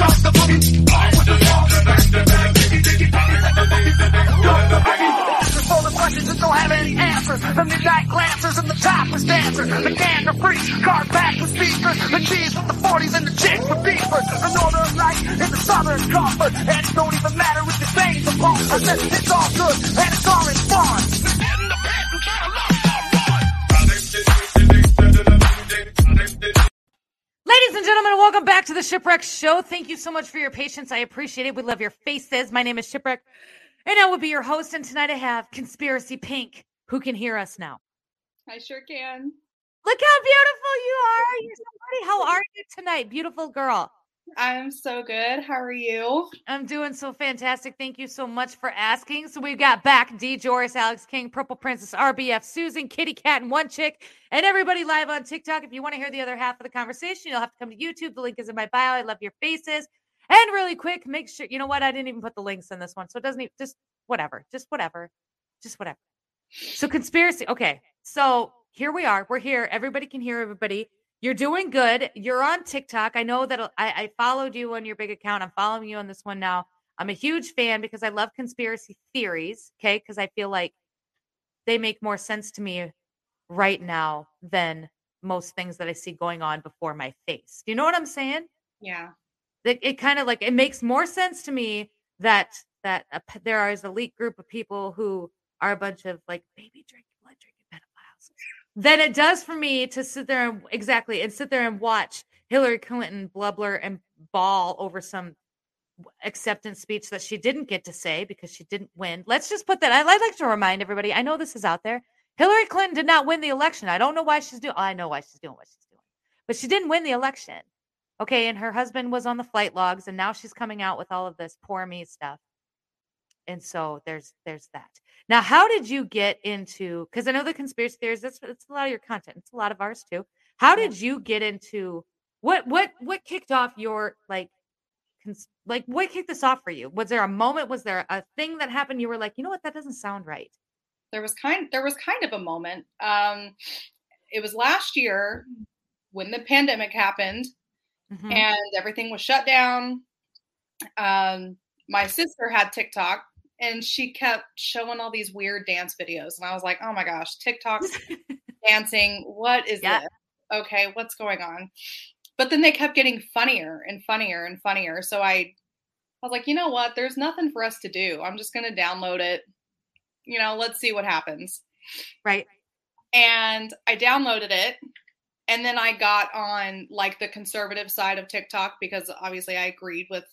the of midnight glancers and the topless dancer. The cancer free, car back with speakers. The cheese with the 40s and the chicks with beefers. The northern light and the southern comfort. And it don't even matter if your veins are pumped. I said it's all good and it's all in fun. Welcome back to the Shipwreck Show. Thank you so much for your patience. I appreciate it. We love your faces. My name is Shipwreck, and I will be your host. And tonight I have Conspiracy Pink, who can hear us now. I sure can. Look how beautiful you are. You're so pretty. How are you tonight, beautiful girl? I'm so good. How are you? I'm doing so fantastic. Thank you so much for asking. So we've got back D. Joris, Alex King, Purple Princess, RBF, Susan, Kitty Cat, and One Chick, and everybody live on TikTok. If you want to hear the other half of the conversation, you'll have to come to YouTube. The link is in my bio. I love your faces. And really quick, make sure you know what? I didn't even put the links in this one, so it doesn't even just whatever, just whatever, just whatever. So conspiracy. Okay, so here we are. We're here. Everybody can hear everybody. You're doing good. You're on TikTok. I know that I, I followed you on your big account. I'm following you on this one now. I'm a huge fan because I love conspiracy theories. Okay. Because I feel like they make more sense to me right now than most things that I see going on before my face. Do you know what I'm saying? Yeah. It, it kind of like it makes more sense to me that that a, there is a elite group of people who are a bunch of like baby drinking, blood drinking pedophiles than it does for me to sit there and exactly and sit there and watch Hillary Clinton blubber and bawl over some acceptance speech that she didn't get to say because she didn't win. Let's just put that. I'd like to remind everybody. I know this is out there. Hillary Clinton did not win the election. I don't know why she's doing. I know why she's doing what she's doing, but she didn't win the election. Okay, and her husband was on the flight logs, and now she's coming out with all of this poor me stuff. And so there's there's that. Now, how did you get into? Because I know the conspiracy theories. That's it's a lot of your content. It's a lot of ours too. How did you get into? What what what kicked off your like? Cons- like what kicked this off for you? Was there a moment? Was there a thing that happened? You were like, you know what, that doesn't sound right. There was kind there was kind of a moment. Um it was last year when the pandemic happened Mhm. and everything was shut down. Um my sister had TikTok and she kept showing all these weird dance videos and I was like, "Oh my gosh, tiktok's dancing. What is Yeah. this? Okay, what's going on?" But then they kept getting funnier and funnier and funnier. So I I was like, you know what? There's nothing for us to do. I'm just gonna download it. You know, let's see what happens. right. And I downloaded it. And then I got on like the conservative side of TikTok because obviously I agreed with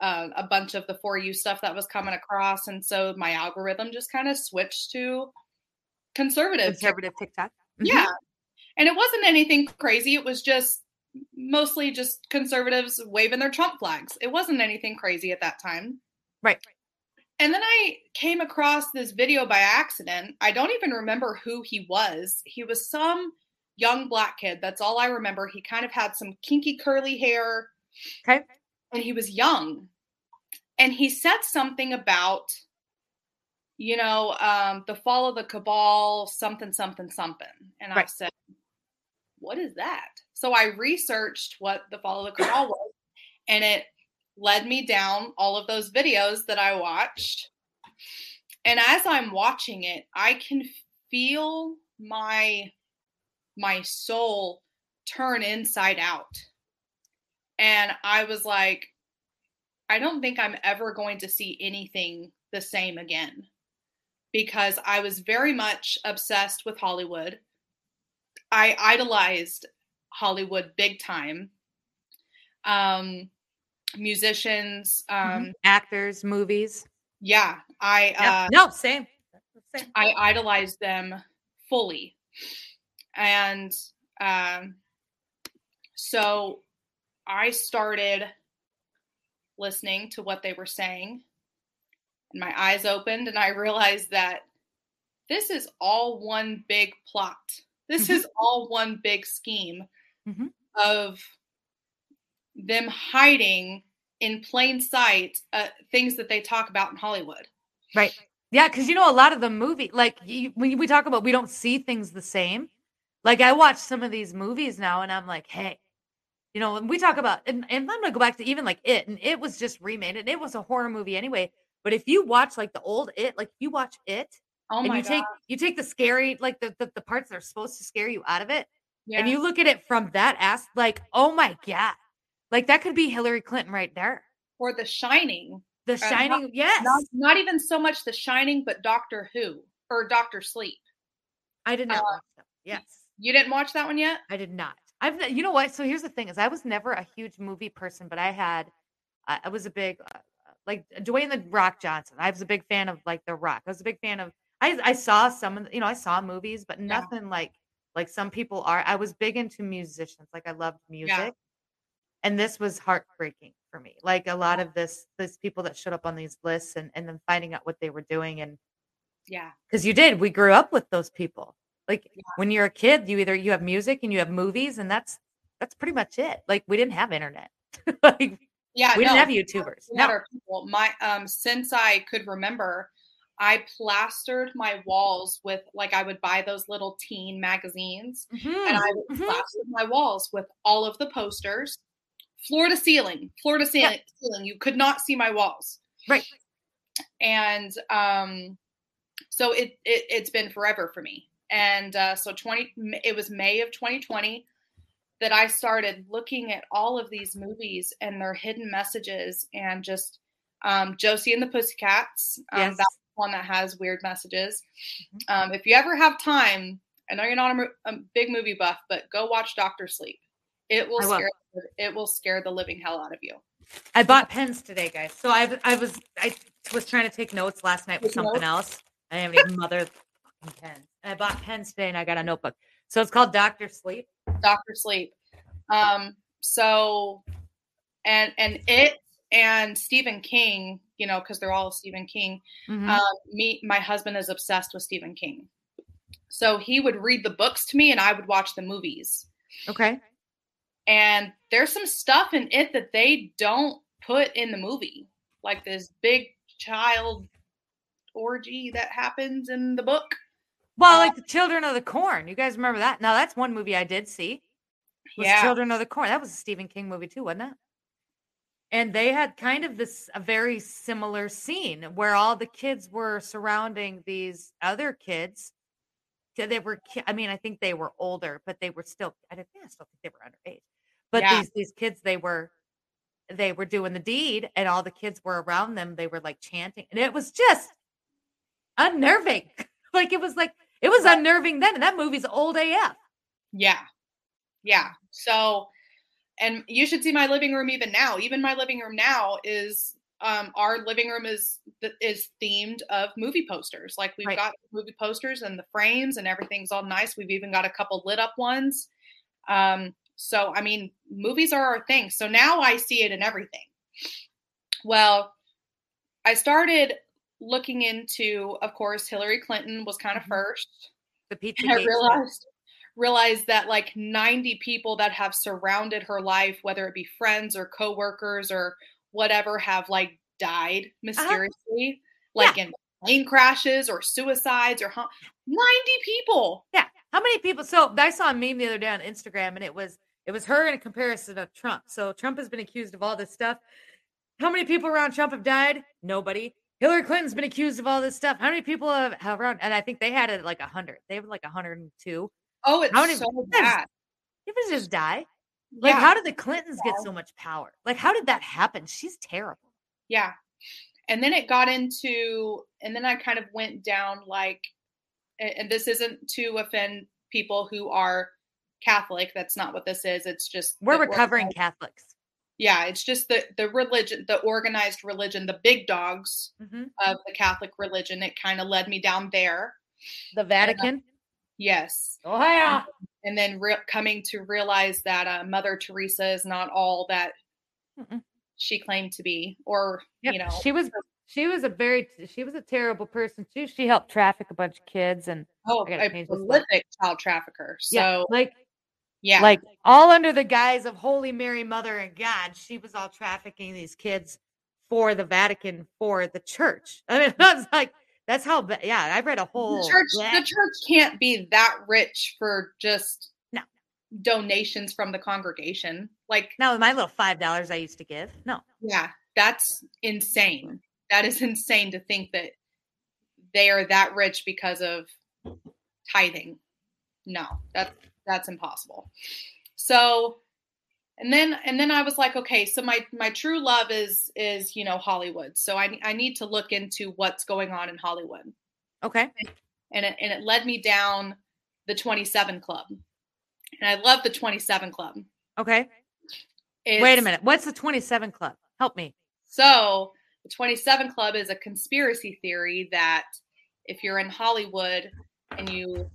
uh, a bunch of the for you stuff that was coming across. And so my algorithm just kind of switched to conservative. Conservative TikTok. Mhm. Yeah. And it wasn't anything crazy. It was just mostly just conservatives waving their Trump flags. It wasn't anything crazy at that time. Right. And then I came across this video by accident. I don't even remember who he was. He was some young black kid. That's all I remember. He kind of had some kinky curly hair. Okay. And he was young. And he said something about, you know, um, the fall of the cabal, something, something, something. And I said, what is that? So I researched what the fall of the cabal was, and it led me down all of those videos that I watched. And as I'm watching it, I can feel my my soul turn inside out. And I was like, I don't think I'm ever going to see anything the same again because I was very much obsessed with Hollywood. I idolized Hollywood big time. Um, musicians, um, Mhm. Actors, movies. yeah, I uh, no, same. Same. I idolized them fully, and um, so I started listening to what they were saying, and my eyes opened, and I realized that this is all one big plot. This is all one big scheme Mhm. of them hiding in plain sight uh, things that they talk about in Hollywood. Right. Yeah, because you know a lot of the movie, like you, when we talk about, we don't see things the same. Like I watch some of these movies now, and I'm like, hey, You know, when we talk about, and, and I'm gonna go back to even like it, and it was just remade, and it was a horror movie anyway. But if you watch like the old it, like you watch it, Oh and my you god. take you take the scary, like the, the the parts that are supposed to scare you out of it, yeah. and you look at it from that ass, like oh my god, like that could be Hillary Clinton right there. or The Shining. The not- Shining, yes. Not, not even so much The Shining, but Doctor Who or Doctor Sleep. I did not uh, watch that. Yes. You didn't watch that one yet? I did not. I've you know what? So here's the thing: is I was never a huge movie person, but I had, I, I was a big, uh, like Dwayne the Rock Johnson. I was a big fan of like The Rock. I was a big fan of. I I saw some of you know I saw movies, but Yeah. nothing like like some people are. I was big into musicians. Like I loved music, and this was heartbreaking for me. Like a lot of this, this people that showed up on these lists, and and then finding out what they were doing, and Yeah. because you did we grew up with those people like Yeah. when you're a kid you either you have music and you have movies and that's that's pretty much it like we didn't have internet like Yeah. we no, didn't have youtubers no people. My um since I could remember, I plastered my walls with like I would buy those little teen magazines and Mhm, I would mhm. plaster my walls with all of the posters, floor to ceiling, floor to ceiling, ceiling. You could not see my walls. Right. And um, so it, it it's been forever for me. And uh, so twenty, it was May of 2020 that I started looking at all of these movies and their hidden messages, and just um, Josie and the Pussycats. Um, Yes. That's one that has weird messages. Mhm. Um, if you ever have time, I know you're not a, a big movie buff, but go watch Doctor Sleep. It will, will. Scare, it will scare the living hell out of you. i bought pens today guys so i i was i was trying to take notes last night with Take something notes? else i haven't even mother fucking pens i bought pens today and i got a notebook so it's called dr sleep Doctor Sleep. Um, so and and it and Stephen King, you know, because they're all Stephen King. Mhm. Um, me, my husband is obsessed with Stephen King. So he would read the books to me and I would watch the movies. okay And there's some stuff in it that they don't put in the movie, like this big child orgy that happens in the book. Well like the children of the corn you guys remember that now that's one movie i did see was Yeah. Children of the Corn. That was a Stephen King movie too, wasn't it? And they had kind of this a very similar scene where all the kids were surrounding these other kids. They were, I mean, I think they were older, but they were still. I don't think I still think they were underage. But Yeah. these these kids, they were, they were doing the deed, and all the kids were around them. They were like chanting, and it was just unnerving. like it was like it was Right. unnerving then, and that movie's old AF. Yeah. Yeah. So, and you should see my living room even now. Even my living room now is um our living room is is themed of movie posters. Like we've Right. got movie posters and the frames and everything's all nice. We've even got a couple lit up ones. Um so I mean, movies are our thing. So now I see it in everything. Well, I started looking into of course Hillary Clinton was kind of Mhm. first. The. And I realized realized that like 90 people that have surrounded her life, whether it be friends or coworkers or whatever, have like died mysteriously, like in plane crashes or suicides or hum- 90 people. Yeah. How many people? So I saw a meme the other day on Instagram, and it was it was her in a comparison of Trump. So Trump has been accused of all this stuff. How many people around Trump have died? Nobody. Hillary Clinton's been accused of all this stuff. How many people have, have around? And I think they had it like hundred. They have like hundred and two. Oh, it's How many- so bad. It just die, like yeah, how did the Clintons get so much power? Like how did that happen? She's terrible. yeah. And then it got into, and then I kind of went down like, and this isn't to offend people who are Catholic. That's not what this is. It's just We're recovering organized- Catholics. Yeah, it's just the the religion, the organized religion, the big dogs Mhm. of the Catholic religion. It kind of led me down there. The Vatican. Yes, Oh yeah. and then re- coming to realize that uh, Mother Teresa is not all that Mm-mm. she claimed to be, or Yep. you know, she was she was a very she was a terrible person too. She helped traffic a bunch of kids and oh, a prolific child trafficker. So yeah, like yeah, like all under the guise of Holy Mary, Mother and God, she was all trafficking these kids for the Vatican for the church. I mean, that's like that's how. Yeah, I've read a whole the church the church can't be that rich for just No. donations from the congregation. Like Now, my little five dollars I used to give. No. Yeah, that's insane. That is insane to think that they are that rich because of tithing. No, that's that's impossible. So and then and then I was like, okay, so my my true love is is, you know, Hollywood. So I I need to look into what's going on in Hollywood. Okay. And it and it led me down the 27 club. And I love the 27 club. Okay. It's, Wait a minute. What's the 27 Club? Help me. So, the 27 Club is a conspiracy theory that if you're in Hollywood and you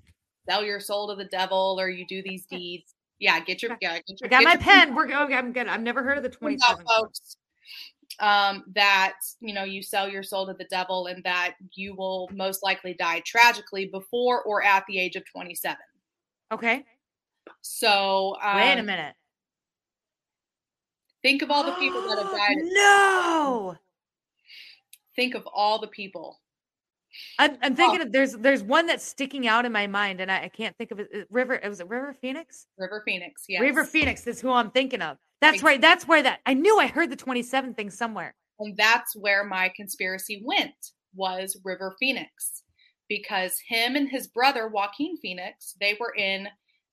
sell your soul to the devil or you do these deeds, yeah, get your yeah, get I your got get my your pen. We're okay, I'm good. I've never heard of the phones out, 27 Club. folks. Um, that you know you sell your soul to the devil and that you will most likely die tragically before or at the age of 27. Okay. So um, Wait a minute. Think of all the people that have died. No. Think of all the people. I'm, I'm thinking of there's there's one that's sticking out in my mind, and I, I can't think of it. River, it was it River Phoenix? River Phoenix, yeah. River Phoenix is who I'm thinking of. That's right. That's where that I knew I heard the 27 thing somewhere. And that's where my conspiracy went was River Phoenix because him and his brother Joaquin Phoenix, they were in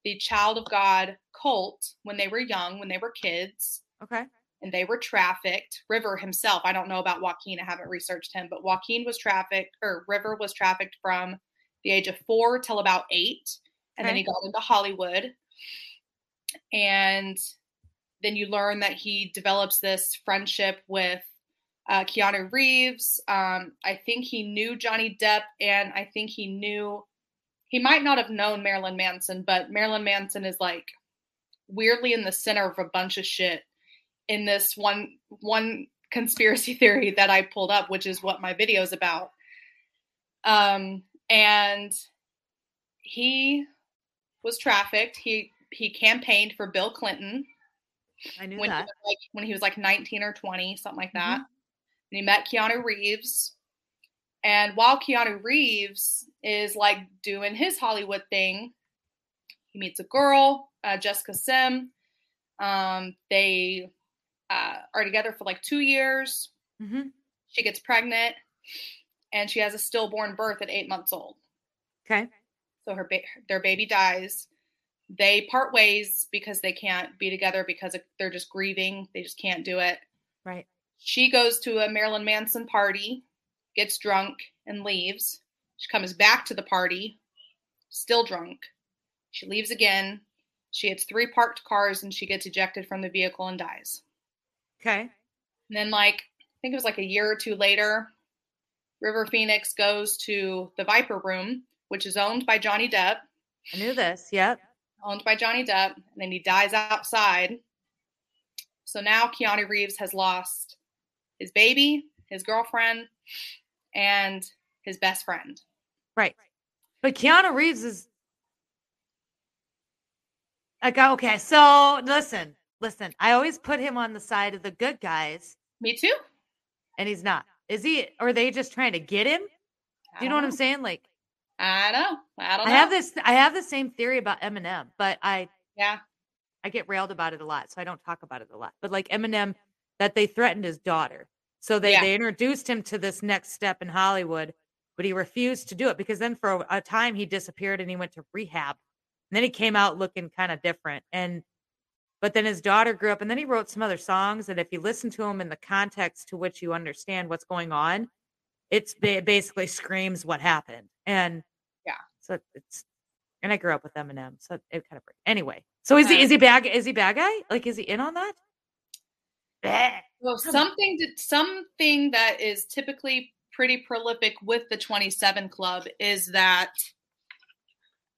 the Child of God cult when they were young, when they were kids, Okay. And they were trafficked. River himself, I don't know about Joaquin, I haven't researched him, but Joaquin was trafficked or River was trafficked from the age of 4 till about 8 and then he got into Hollywood. And then you learn that he develops this friendship with uh, Keanu Reeves. Um, I think he knew Johnny Depp, and I think he knew he might not have known Marilyn Manson, but Marilyn Manson is like weirdly in the center of a bunch of shit in this one one conspiracy theory that I pulled up, which is what my video is about. Um, and he was trafficked. He he campaigned for Bill Clinton I knew when he, that. was like, when he was like 19 or 20, something like that. Mhm. And he met Keanu Reeves. And while Keanu Reeves is like doing his Hollywood thing, he meets a girl, uh, Jessica Sim. Um, they uh, are together for like two years. hmm She gets pregnant and she has a stillborn birth at eight months old. Okay. So her ba- their baby dies. They part ways because they can't be together because they're just grieving. They just can't do it. Right. She goes to a Marilyn Manson party, gets drunk, and leaves. She comes back to the party, still drunk. She leaves again. She hits three parked cars and she gets ejected from the vehicle and dies. Okay. And then, like, I think it was like a year or two later, River Phoenix goes to the Viper Room, which is owned by Johnny Depp. I knew this. Yep. owned by Johnny Depp, and then he dies outside. So now Keanu Reeves has lost his baby, his girlfriend, and his best friend. Right. But Keanu Reeves is like okay. So listen, listen. I always put him on the side of the good guys, Me too. and he's not. Is he? Or are they just trying to get him? Do you know what I'm saying? Like I know. I don't I know. have this. I have the same theory about Eminem, but I Yeah. I get railed about it a lot, so I don't talk about it a lot. But like Eminem, that they threatened his daughter, so they Yeah. they introduced him to this next step in Hollywood, but he refused to do it because then for a, a time he disappeared and he went to rehab, and then he came out looking kind of different. And but then his daughter grew up, and then he wrote some other songs. And if you listen to him in the context to which you understand what's going on, it's ba- basically screams what happened. And Yeah. so it's and I grew up with Eminem, so it kind of anyway. So is he Uh, is he bad? Is he bad guy? Like is he in on that? Well, something that something that is typically pretty prolific with the 27 Club is that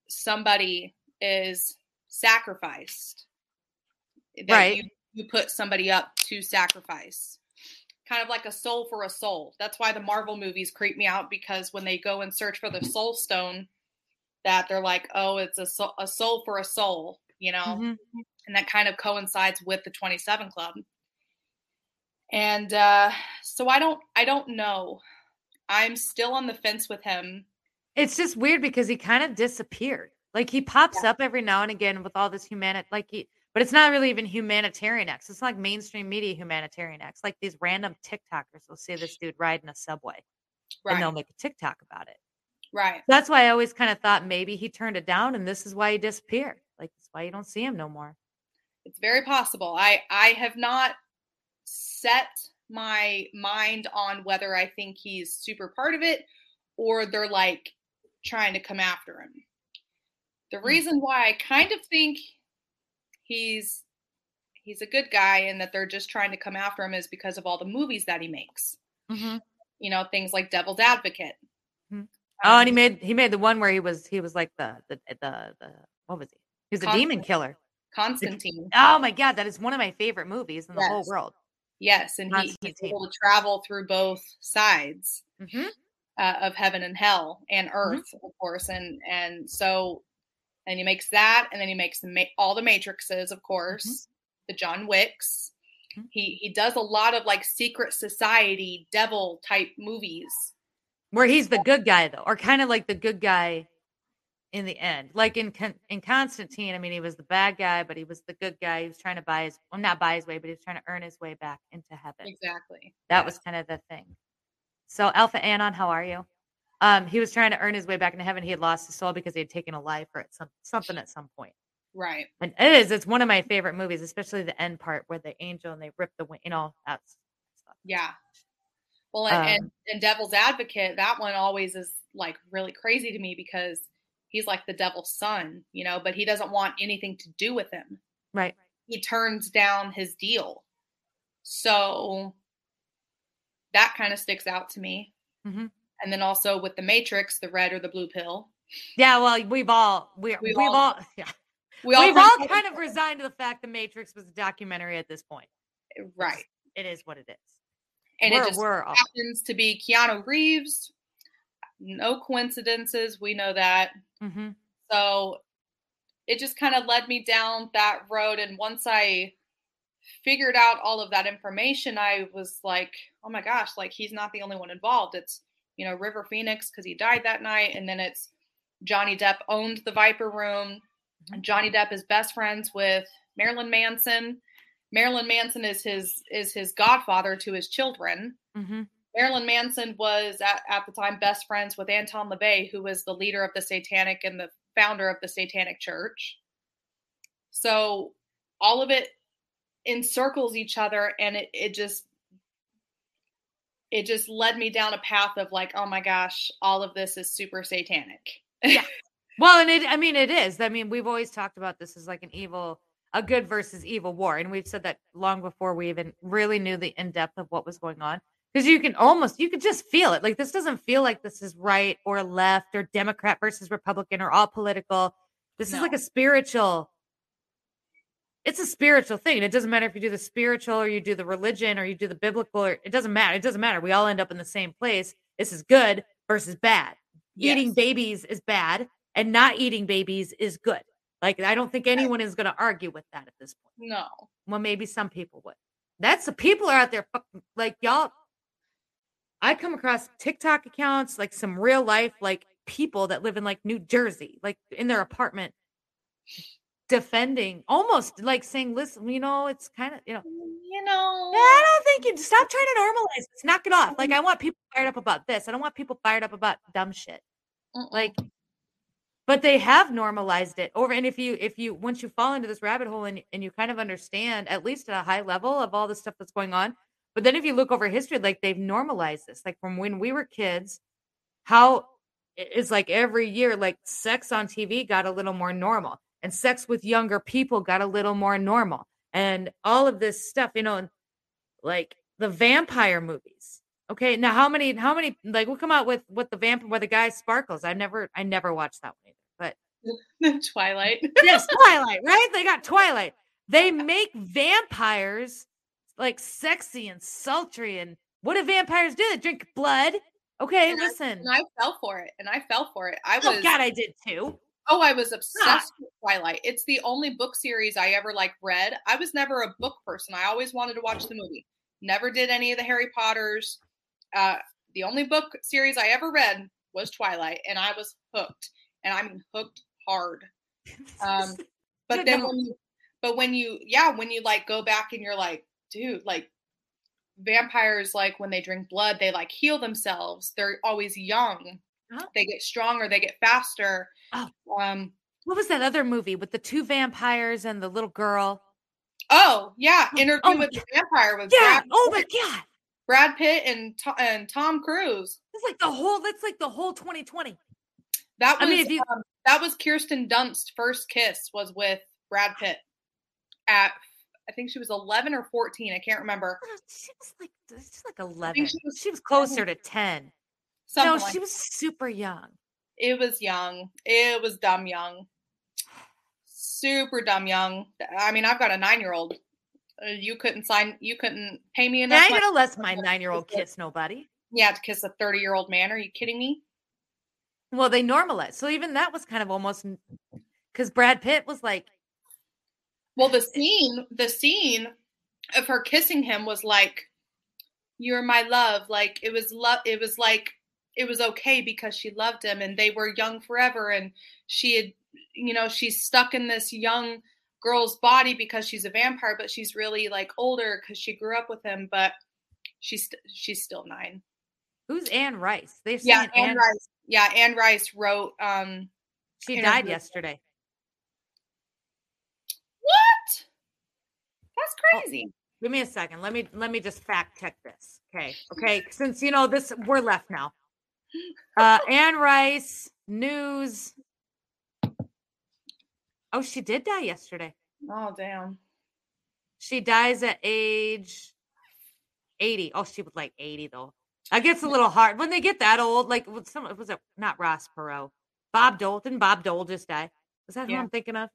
somebody is sacrificed. That Right. You, you put somebody up to sacrifice. Kind of like a soul for a soul. That's why the Marvel movies creep me out because when they go and search for the soul stone, that they're like, oh, it's a soul, a soul for a soul, you know? Mhm. and that kind of coincides with the 27 club and uh so i don't i don't know i'm still on the fence with him It's just weird because he kind of disappeared. Like he pops up every now and again with all this humanity. Like he, but it's not really even humanitarian acts. It's like mainstream media humanitarian acts. Like these random TikTokers will see this dude riding a subway Right. and they'll make a TikTok about it. right. That's why I always kind of thought maybe he turned it down and this is why he disappeared. Like that's why you don't see him no more. It's very possible. I I have not set my mind on whether I think he's super part of it or they're like trying to come after him. The Hmm. reason why I kind of think he's he's a good guy and that they're just trying to come after him is because of all the movies that he makes. Mm-hmm. You know, things like Devil's Advocate. Mhm. Oh, and he Um, made he made the one where he was he was like the the the, the what was he? He was a demon killer. Constantine. Oh my god, that is one of my favorite movies in the whole world. Yes, and he, he's able to travel through both sides. hmm uh, of heaven and hell and earth, of course, and and so, and he makes that, and then he makes the ma- all the matrixes, of course, the John Wicks. Mhm. He he does a lot of like secret society devil type movies. Where he's the good guy though, or kind of like the good guy in the end. Like in Con- in Constantine, I mean, he was the bad guy, but he was the good guy. He was trying to buy his well, not buy his way, but he was trying to earn his way back into heaven. Exactly. That was kind of the thing. So Alpha Anon, how are you? Um, he was trying to earn his way back into heaven. He had lost his soul because he had taken a life or at some something at some point. right. And it is. It's one of my favorite movies, especially the end part where the angel and they rip the wing. You know, that's stuff. Yeah. Well, and, and Um, and Devil's Advocate, that one always is like really crazy to me because he's like the devil's son, you know, but he doesn't want anything to do with him. right. he turns down his deal. So that kind of sticks out to me. Mhm. And then also with the Matrix, the red or the blue pill. Yeah. Well, we've all we're, We've we've, all- all, yeah. We all we've all kind of resigned to the fact the Matrix was a documentary at this point. right. It is what it is. And we're it just we're all, happens to be Keanu Reeves. No coincidences. We know that. Mhm. So it just kind of led me down that road. And once I figured out all of that information, I was like, oh my gosh, like he's not the only one involved. It's, you know, River Phoenix because he died that night. And then it's Johnny Depp owned the Viper Room. Johnny Depp is best friends with Marilyn Manson. Marilyn Manson is his is his godfather to his children. Mhm. Marilyn Manson was at, at the time best friends with Anton LaVey, who was the leader of the Satanic and the founder of the Satanic Church. So all of it encircles each other and it, it just it just led me down a path of like, oh my gosh, all of this is super satanic. Yeah. Well, and it I mean it is. I mean, we've always talked about this as like an evil a good versus evil war. And we've said that long before we even really knew the in depth of what was going on. Because you can almost you could just feel it. Like this doesn't feel like this is right or left or Democrat versus Republican or all political. This is like a spiritual it's a spiritual thing. It doesn't matter if you do the spiritual or you do the religion or you do the biblical or it doesn't matter. It doesn't matter. We all end up in the same place. This is good versus bad. Eating babies is bad and not eating babies is good. Like I don't think anyone is going to argue with that at this point. No. Well, maybe some people would. That's the people are out there fucking like y'all. I come across TikTok accounts, like some real life, like people that live in like New Jersey, like in their apartment, defending, almost like saying, "Listen, you know, it's kind of, you know, mm, You know. I don't think you stop trying to normalize it's Knock it off. Like mm-hmm. I want people fired up about this. I don't want people fired up about dumb shit. Like, but they have normalized it over. And if you, if you, once you fall into this rabbit hole and and you kind of understand, at least at a high level of all the stuff that's going on, but then if you look over history, like they've normalized this, like from when we were kids, how it's like every year, like sex on TV got a little more normal, and sex with younger people got a little more normal, and all of this stuff, you know, and like the vampire movies. Okay, now how many, how many, like we'll come out with what the vampire, where the guy sparkles. I never, I never watched that one either, but Twilight. yes, Twilight, right? They got Twilight. They make vampires like sexy and sultry. And what do vampires do? They drink blood. Okay, And I- listen. And I fell for it. And I fell for it. I oh, was oh God, I did too. Oh, I was obsessed with Twilight. It's the only book series I ever like read. I was never a book person. I always wanted to watch the movie. Never did any of the Harry Potters. Uh, the only book series I ever read was Twilight, and I was hooked. And I mean hooked hard. Um, but then when you, but when you yeah when you like go back and you're like dude like vampires like when they drink blood they like heal themselves they're always young Oh. they get stronger they get faster Oh. um What was that other movie with the two vampires and the little girl? oh yeah interview Oh, with the vampire with Yeah. Brad, Oh my god. Brad Pitt and and Tom Cruise It's like the whole. That's like the whole 2020. that was I mean, you- um, that was Kirsten Dunst's first kiss was with Brad Pitt at I think she was 11 or 14 I can't remember Oh, She was like she's like 11. she She was was, closer to 10. Something no, like she was super young. It was young. It was dumb young. Super dumb young. I mean, I've got a nine year old. Uh, you couldn't sign. You couldn't pay me enough. I ain't money, gonna let my nine year old kiss nobody. yeah, to kiss a thirty year old man. Are you kidding me? Well, they normalized. So even that was kind of almost because Brad Pitt was like, Well, the eh. scene, the scene of her kissing him was like, "You're my love." Like it was love. It was like it was okay because she loved him, and they were young forever, and she had, you know, she's stuck in this young girl's body because she's a vampire, but she's really like older because she grew up with him, but she's st- she's still nine. "Who's Anne Rice?" They're Yeah, Anne Anne. Rice. Yeah, Anne Rice wrote. um She died yesterday. What? That's Oh. crazy. Give me a second. Let me let me just fact check this. Okay. Okay. Since you know this, we're left now. Uh Anne Rice news. Oh, she did die yesterday. Oh damn. She dies at age 80. Oh, she was like 80 though. That gets a little hard when they get that old. Like some was it not Ross Perot? Bob Dole. Didn't Bob Dole just die? Is that who I'm thinking of?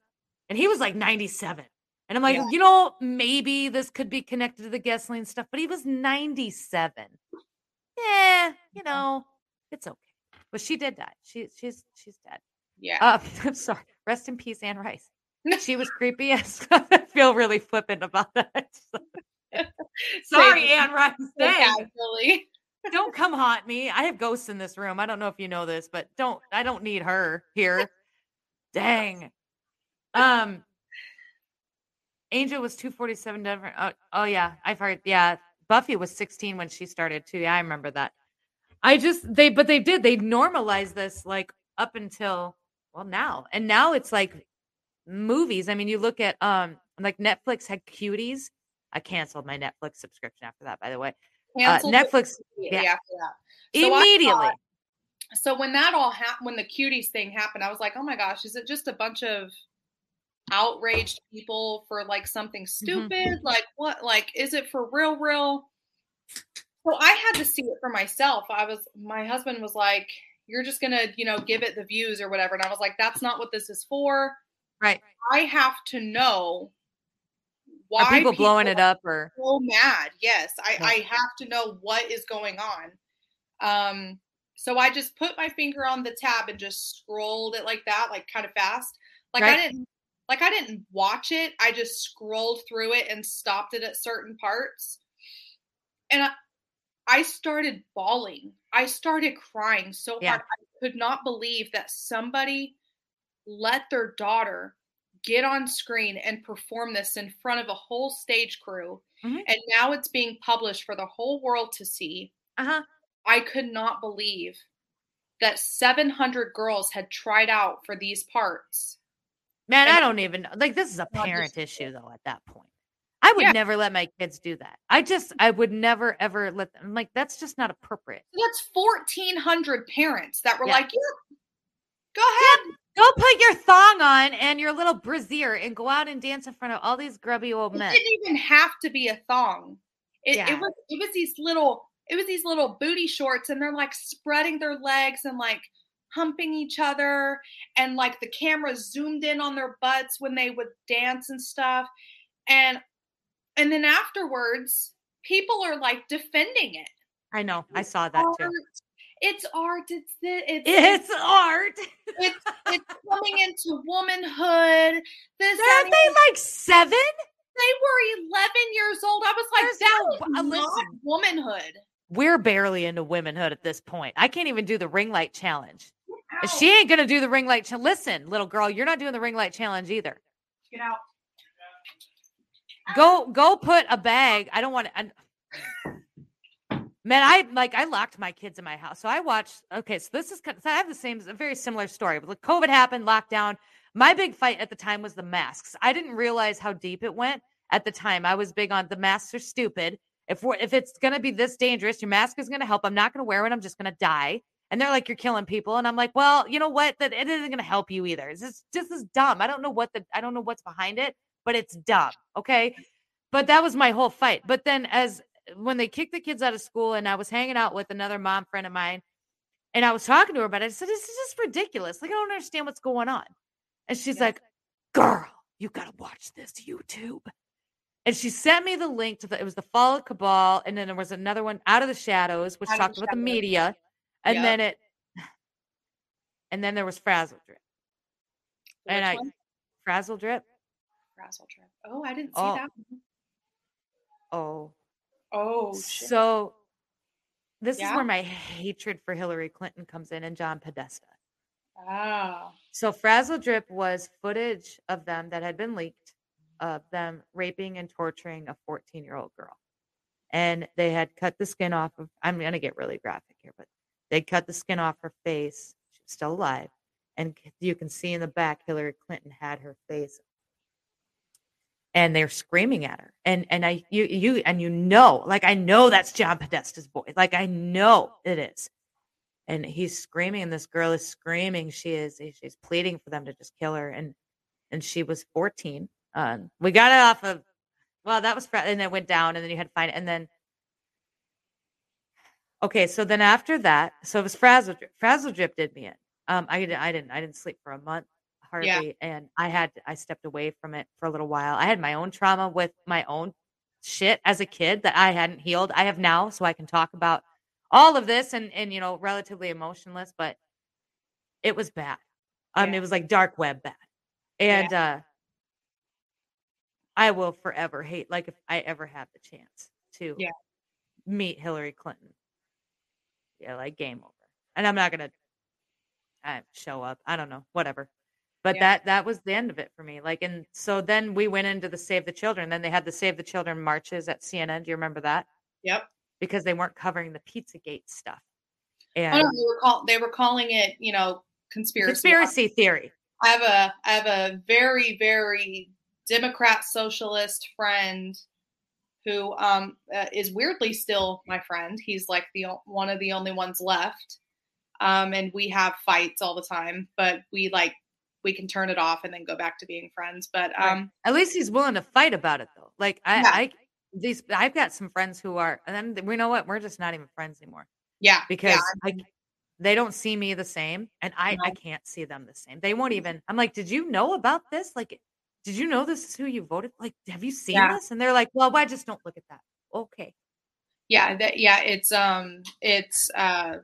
And he was like 97. And I'm like, Yeah. you know, maybe this could be connected to the gasoline stuff, but he was 97. Yeah, you know, it's okay. But she did die. She she's she's dead. Yeah. Uh, I'm sorry. Rest in peace, Anne Rice. She was creepy. Yes, I feel really flippant about that. Sorry. Anne Rice. Dang. casually. Don't come haunt me. I have ghosts in this room. I don't know if you know this, but don't. I don't need her here. Dang. Um. Angel was 247 Denver. Oh, oh yeah, I've heard. Yeah, Buffy was 16 when she started too. Yeah, I remember that. I just they but they did they normalized this like up until well now and now it's like movies. I mean, you look at um like Netflix had cuties. I canceled my Netflix subscription after that, by the way. Uh, Netflix immediately yeah. after that. So immediately. thought- So when that all happened, when the cuties thing happened, I was like, oh my gosh, is it just a bunch of outraged people for like something Mm-hmm. stupid? Like what? Like is it for real? Real? So I had to see it for myself. I was, my husband was like, you're just gonna, you know, give it the views or whatever, and I was like, that's not what this is for. right. I have to know why Are people blowing it up or so mad. Yes, I, Yeah. I have to know what is going on. Um, so I just put my finger on the tab and just scrolled it like that, like kind of fast. Like I didn't like I didn't watch it. I just scrolled through it and stopped it at certain parts. And I, I started bawling. I started crying so Yeah. hard. I could not believe that somebody let their daughter get on screen and perform this in front of a whole stage crew. Mhm. And now it's being published for the whole world to see. uh-huh. I could not believe that 700 girls had tried out for these parts. Man, And- I don't even like this is a parent issue though at that point. I would Yeah. never let my kids do that. I just I would never ever let them like that's just not appropriate. That's 1,400 parents that were Yeah. like, yeah, go ahead. Go put your thong on and your little brassiere and go out and dance in front of all these grubby old men. It didn't even have to be a thong. It, it was it was these little it was these little booty shorts and they're like spreading their legs and like humping each other and like the camera zoomed in on their butts when they would dance and stuff and and then afterwards people are like defending it I know. I saw that too. It's art it's the, it's It's art. it's it's coming into womanhood this Aren't they like seven? they were 11 years old i was like There's that no- is uh, listen. womanhood We're barely into womanhood at this point. I can't even do the ring light challenge. Ow. She ain't gonna do the ring light challenge. Listen, little girl, you're not doing the ring light challenge either. Get out. Go um, go put a bag. I don't want to. Man, I like I locked my kids in my house. So I watched. Okay, so this is so I have the same, a very similar story. Like COVID happened, lockdown. My big fight at the time was the masks. I didn't realize how deep it went at the time. I was big on the masks are stupid. If we're if it's gonna be this dangerous, your mask is gonna help. I'm not gonna wear it. I'm just gonna die. And they're like, you're killing people. And I'm like, well, you know what? That it isn't gonna help you either. This is this is dumb. I don't know what the I don't know what's behind it, but it's dumb. Okay. But that was my whole fight. But then as when they kicked the kids out of school and I was hanging out with another mom friend of mine and I was talking to her about it, I said, This is just ridiculous. Like, I don't understand what's going on. And she's yeah. like, Girl, you gotta watch this YouTube. And she sent me the link to the it was the Fall of Cabal, and then there was another one out of the shadows, which out talked the about the media. And yep. then it and then there was Frazzle Drip. Which and I one? Frazzle Drip. Frazzle Drip. Oh, I didn't see oh. that one. Oh. Oh, shit. so this yeah. is where my hatred for Hillary Clinton comes in and John Podesta. Oh. So Frazzle Drip was footage of them that had been leaked of them raping and torturing a 14 year old girl. And they had cut the skin off of, I'm going to get really graphic here, but they cut the skin off her face. She's still alive. And you can see in the back, Hillary Clinton had her face and they're screaming at her. And and i you you and you know like i know that's john podesta's boy. like i know it is. And he's screaming and this girl is screaming. She is she's pleading for them to just kill her. And and she was 14 um we got it off of well that was and then went down and then you had to find it and then okay so then after that so it was frazzle drip frazzle drip did me in. Um i, I didn't i didn't sleep for a month hardly yeah. and i had i stepped away from it for a little while. I had my own trauma with my own shit as a kid that i hadn't healed. I have now so i can talk about all of this and and you know relatively emotionless but it was bad. Um yeah. it was like dark web bad. And yeah. uh i will forever hate like if i ever have the chance to yeah. meet hillary clinton. Yeah like game over. And i'm not gonna uh, show up. I don't know. Whatever but yeah. that that was the end of it for me like and so then we went into the save the children then they had the save the children marches at cnn do you remember that? Yep. Because they weren't covering the pizzagate stuff and they were, call, they were calling it you know conspiracy conspiracy theory. I have a i have a very very democrat socialist friend who um, uh, is weirdly still my friend. He's like the one of the only ones left um, and we have fights all the time but we like we can turn it off and then go back to being friends. But um right. at least he's willing to fight about it though. Like I, yeah. I these I've got some friends who are and then we know what we're just not even friends anymore. Yeah. Because yeah. I, they don't see me the same and I no. I can't see them the same. They won't even I'm like, "Did you know about this? Like did you know this is who you voted? Like have you seen yeah. this?" And they're like, "Well, why just don't look at that." Okay. Yeah, that yeah, it's um it's uh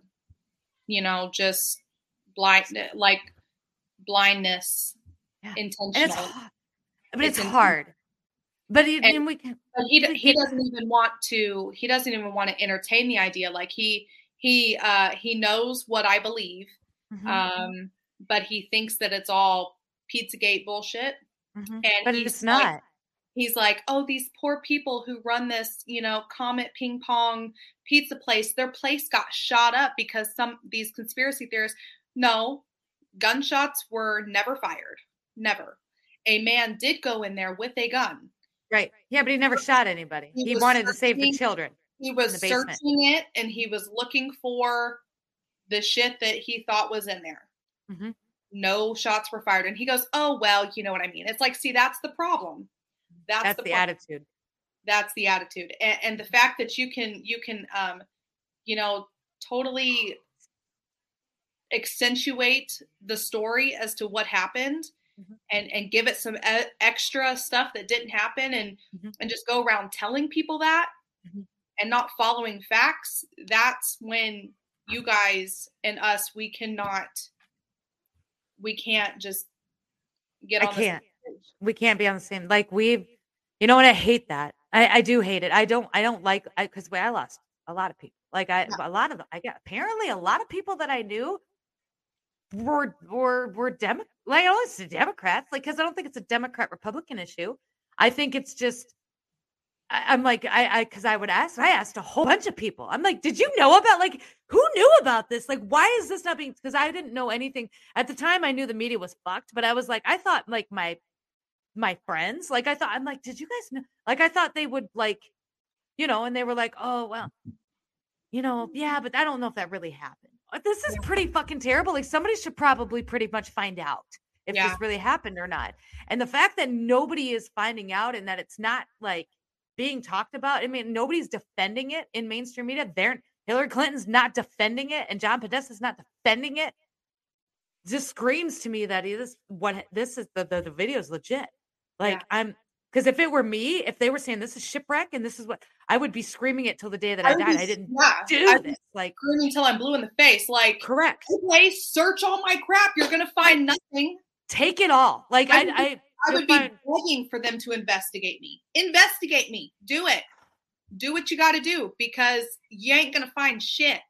you know, just blind like blindness yeah. intentional. but it's, it's hard. But he, and, we can, but he he doesn't even want to. He doesn't even want to entertain the idea. Like he he uh he knows what I believe, mm-hmm. um, but he thinks that it's all Pizzagate bullshit. Mm-hmm. And but it's not. Like, he's like, oh, these poor people who run this, you know, Comet Ping Pong pizza place, their place got shot up because some these conspiracy theorists. No, gunshots were never fired. Never. A man did go in there with a gun. Right. Yeah, but he never shot anybody. He, he wanted to save the children. He was searching it and he was looking for the shit that he thought was in there. Mm-hmm. No shots were fired. And he goes, Oh, well, you know what I mean. It's like, see, that's the problem. That's, that's the, the attitude. That's the attitude. And, and the fact that you can, you can, um, you know, totally accentuate the story as to what happened mm-hmm. and and give it some e- extra stuff that didn't happen and mm-hmm. and just go around telling people that mm-hmm. and not following facts that's when you guys and us we cannot we can't just get I can't. We can't be on the same like we've you know what I hate that. I, I do hate it. I don't I don't like because I, I lost a lot of people. Like I yeah. a lot of I get apparently a lot of people that I knew were were were Demo- like I don't Democrats, like because I don't think it's a Democrat Republican issue. I think it's just I, am like, I, I, cause I would ask, I asked a whole bunch of people. I'm like, did you know about, like, who knew about this? Like, why is this not being, cause I didn't know anything at the time. I knew the media was fucked, but I was like, I thought like my, my friends, like, I thought, I'm like, did you guys know? Like, I thought they would like, you know, and they were like, oh, well, you know, yeah, but I don't know if that really happened. Uh, this is pretty fucking terrible. Like, somebody should probably pretty much find out if yeah. this really happened or not. And the fact that nobody is finding out and that it's not like, being talked about. I mean, nobody's defending it in mainstream media. They're Hillary Clinton's not defending it, and John Podesta's not defending it. Just screams to me that this what this is the the, the video is legit. Like yeah. I'm because if it were me, if they were saying this is shipwreck and this is what I would be screaming it till the day that I, I died. Be, I didn't yeah, do I this. Like screaming until I'm blue in the face. Like correct. Okay, search all my crap. You're gonna find nothing. Take it all. Like I, I I would be begging for them to investigate me. Investigate me. Do it. Do what you got to do because you ain't going to find shit.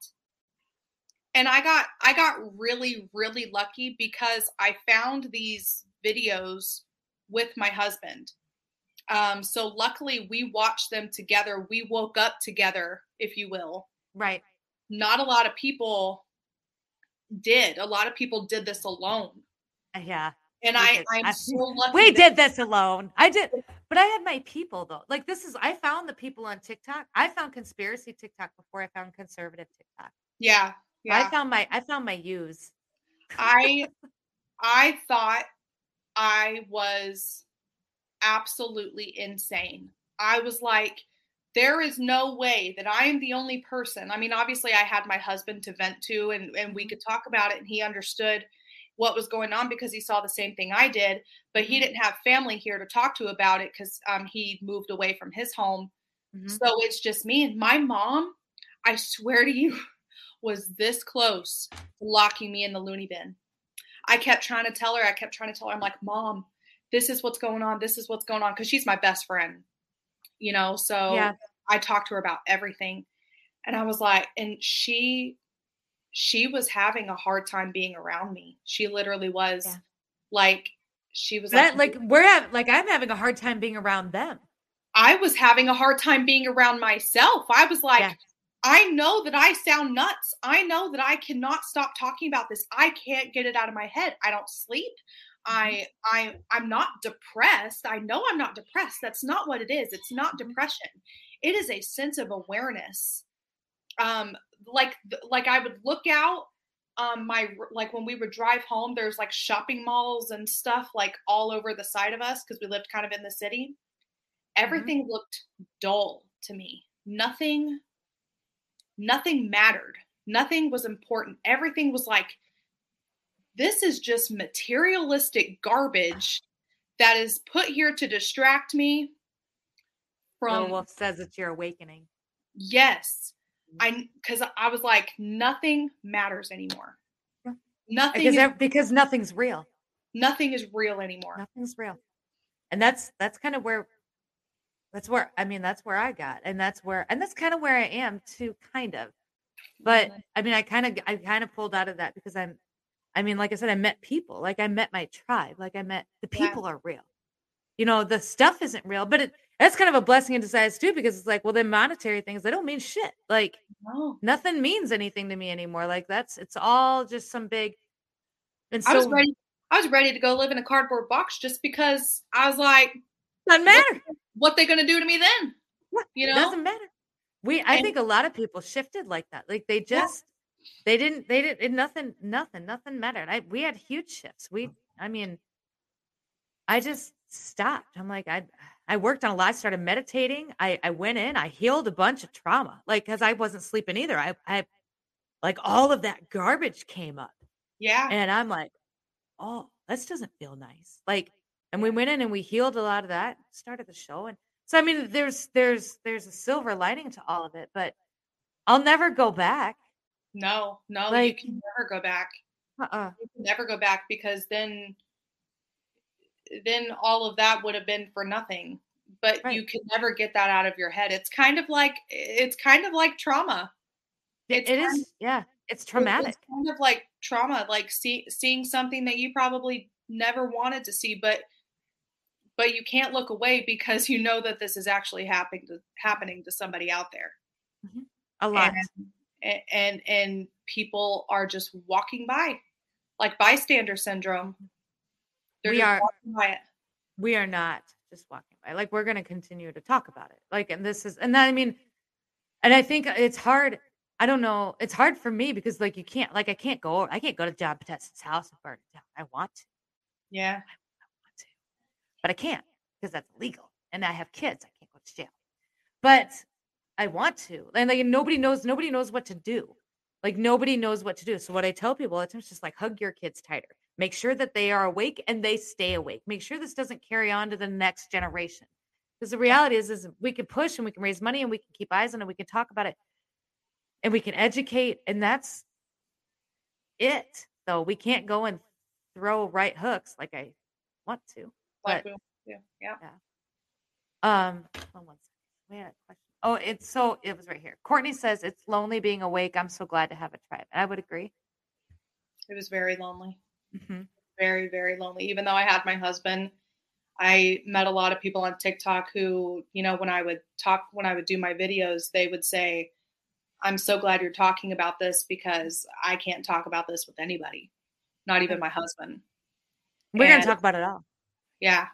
And I got I got really really lucky because I found these videos with my husband. Um, so luckily we watched them together. We woke up together, if you will. Right. Not a lot of people did. A lot of people did this alone. Yeah. And I, I'm so lucky. We did this alone. I did, but I had my people though. Like this is, I found the people on TikTok. I found conspiracy TikTok before I found conservative TikTok. Yeah, yeah. I found my, I found my use. I, I thought I was absolutely insane. I was like, there is no way that I am the only person. I mean, obviously, I had my husband to vent to, and and we mm-hmm. could talk about it, and he understood what was going on because he saw the same thing I did, but he mm-hmm. didn't have family here to talk to about it because um, he moved away from his home. Mm-hmm. So it's just me and my mom. I swear to you, was this close to locking me in the loony bin. I kept trying to tell her. I kept trying to tell her. I'm like, Mom, this is what's going on. This is what's going on because she's my best friend. You know, so yeah. I talked to her about everything, and I was like, and she she was having a hard time being around me. She literally was yeah. like she was that like, like we're have like I'm having a hard time being around them. I was having a hard time being around myself. I was like, yeah. I know that I sound nuts. I know that I cannot stop talking about this. I can't get it out of my head. I don't sleep. I. I I'm not depressed. I know I'm not depressed. That's not what it is. It's not mm-hmm. depression. It is a sense of awareness um like like I would look out um my like when we would drive home there's like shopping malls and stuff like all over the side of us because we lived kind of in the city mm-hmm. everything mm-hmm. looked dull to me nothing nothing mattered nothing was important everything was like this is just materialistic garbage that is put here to distract me from wolf says it's your awakening yes I because I was like, nothing matters anymore. Yeah. Nothing because, is, because nothing's real. Nothing is real anymore. Nothing's real, and that's that's kind of where that's where I mean that's where I got, and that's where and that's kind of where I am too, kind of. But mm-hmm. I mean, I kind of I kind of pulled out of that because I'm, I mean, like I said, I met people, like I met my tribe, like I met the people yeah. are real. You know, the stuff isn't real, but it that's kind of a blessing in disguise too, because it's like, well, the monetary things, they don't mean shit. Like no. nothing means anything to me anymore. Like that's it's all just some big and so I was ready I was ready to go live in a cardboard box just because I was like doesn't matter. What, what they gonna do to me then? You know, it doesn't matter. We I and, think a lot of people shifted like that. Like they just yeah. They didn't they didn't nothing nothing nothing mattered. I we had huge shifts. We mm-hmm. I mean I just stopped. I'm like I I worked on a lot. I started meditating. I, I went in, I healed a bunch of trauma, like, cause I wasn't sleeping either. I, I, like, all of that garbage came up. Yeah. And I'm like, oh, this doesn't feel nice. Like, and we went in and we healed a lot of that, started the show. And so, I mean, there's, there's, there's a silver lining to all of it, but I'll never go back. No, no, like, you can never go back. Uh-uh. You can never go back because then then all of that would have been for nothing but right. you can never get that out of your head it's kind of like it's kind of like trauma it's it is, of, yeah it's traumatic it's kind of like trauma like see, seeing something that you probably never wanted to see but but you can't look away because you know that this is actually happening to, happening to somebody out there. Mm-hmm. A lot. And, and and people are just walking by, like bystander syndrome. They're We are- by it. we are not just walking by. Like we're going to continue to talk about it. Like, and this is, and then I mean, and I think it's hard. I don't know. It's hard for me because like you can't, like I can't go, I can't go to John Podesta's house and burn it down. I want to, Yeah, want to, but I can't because that's illegal, and I have kids. I can't go to jail, but I want to, and like nobody knows, nobody knows what to do. Like nobody knows what to do. So what I tell people all the time is just like hug your kids tighter. Make sure that they are awake and they stay awake. Make sure this doesn't carry on to the next generation. Because the reality is, is we can push and we can raise money and we can keep eyes on it. We can talk about it and we can educate, and that's it. So we can't go and throw right hooks like I want to. But- we- yeah, yeah. Um, one second. We had a question. Oh, it's so it was right here. Courtney says it's lonely being awake. I'm so glad to have a tribe. I would agree. It was very lonely. hmm very very lonely even though i had my husband i met a lot of people on tiktok who you know when i would talk when i would do my videos they would say i'm so glad you're talking about this because i can't talk about this with anybody not even my husband We're gonna talk about it all. yeah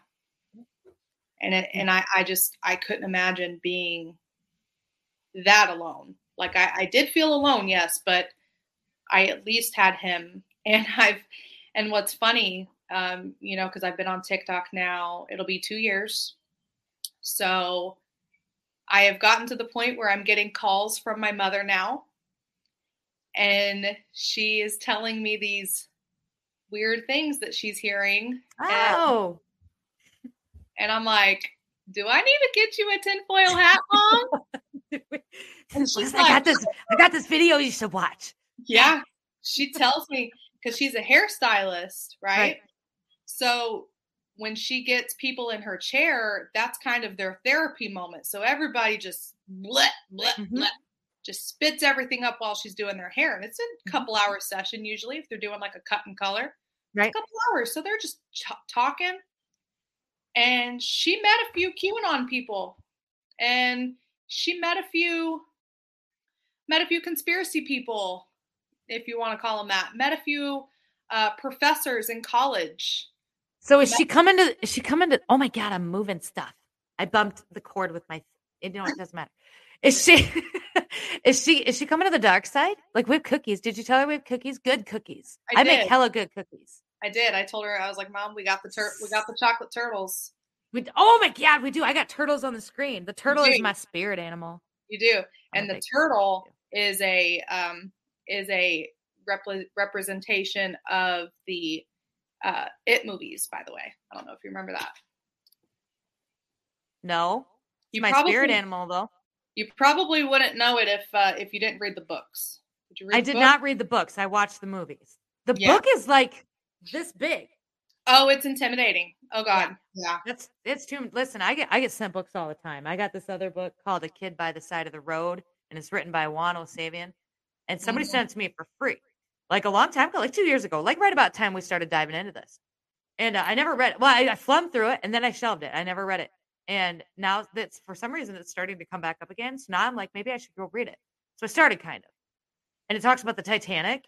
and it, and I, I just i couldn't imagine being that alone. Like I, I did feel alone yes but i at least had him. And i've and what's funny um, you know because i've been on tiktok now it'll be two years. So i have gotten to the point where i'm getting calls from my mother now. And she is telling me these weird things that she's hearing. Oh, and I'm like, do I need to get you a tinfoil hat, mom? And she's Listen, I got this. I got this video you should watch. yeah. She tells me because she's a hairstylist, right? Right. So when she gets people in her chair, that's kind of their therapy moment. So everybody just bleh, bleh, Mhm. bleh, just spits everything up while she's doing their hair. And it's a Mhm. couple hour session usually if they're doing like a cut and color. Right. a couple hours. So they're just ch- talking. And she met a few QAnon people. And she met a few met a few conspiracy people, if you want to call them that. Met a few uh, professors in college. So is she coming to? Is she coming to? Oh my god, I'm moving stuff. I bumped the cord with my. You know, it doesn't matter. Is she? is she? Is she coming to the dark side? Like we have cookies. Did you tell her we have cookies? Good cookies. I I, make hella good cookies. I did. I told her I was like, "Mom, we got the tur- we got the chocolate turtles. We, oh my god, we do. I got turtles on the screen. The turtle is my spirit animal. You do." And the turtle is a um, is a repre- representation of the uh, It movies. By the way, I don't know if you remember that. No, You my probably spirit animal though. you probably wouldn't know it if uh, if you didn't read the books. Did you read? I the did book? not read the books. I watched the movies. The Yeah. book is like this big. Oh, it's intimidating. Oh God, yeah. That's it's too. Listen, I get I get sent books all the time. I got this other book called "A Kid by the Side of the Road," and it's written by Juan O Savin, and somebody Mhm. sent it to me for free, like a long time ago, like two years ago, like right about time we started diving into this. And uh, I never read it. Well, I, I flummed through it and then I shelved it. I never read it. And now that's for some reason it's starting to come back up again. So now I'm like, maybe I should go read it. So I started kind of, and it talks about the Titanic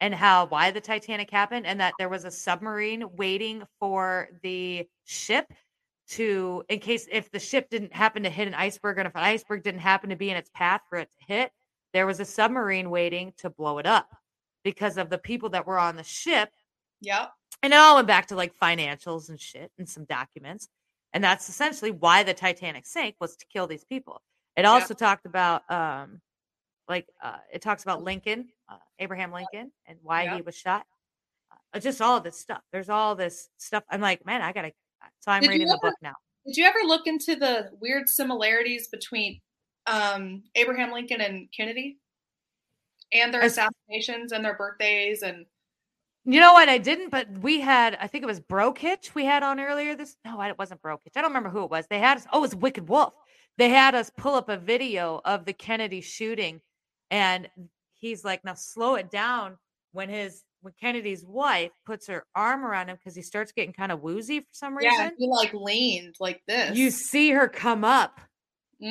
and how why the Titanic happened and that there was a submarine waiting for the ship to in case if the ship didn't happen to hit an iceberg and if an iceberg didn't happen to be in its path for it to hit, there was a submarine waiting to blow it up because of the people that were on the ship Yep. and it all went back to like financials and shit and some documents. And that's essentially why the Titanic sank was to kill these people. It also talked about um like uh it talks about Lincoln, uh, Abraham Lincoln and why Yeah. he was shot. Uh, just all this stuff. There's all this stuff. I'm like, man, I got to so I'm Did reading the book now. Did you ever look into the weird similarities between um, Abraham Lincoln and Kennedy, and their assassinations and their birthdays? And You know what? I didn't, but we had, I think it was Brokitch we had on earlier this. No, it wasn't Brokitch. I don't remember who it was. They had us, oh, it was Wicked Wolf. They had us pull up a video of the Kennedy shooting. And he's like, now slow it down when his when Kennedy's wife puts her arm around him because he starts getting kind of woozy for some reason. Yeah, he like leaned like this. You see her come up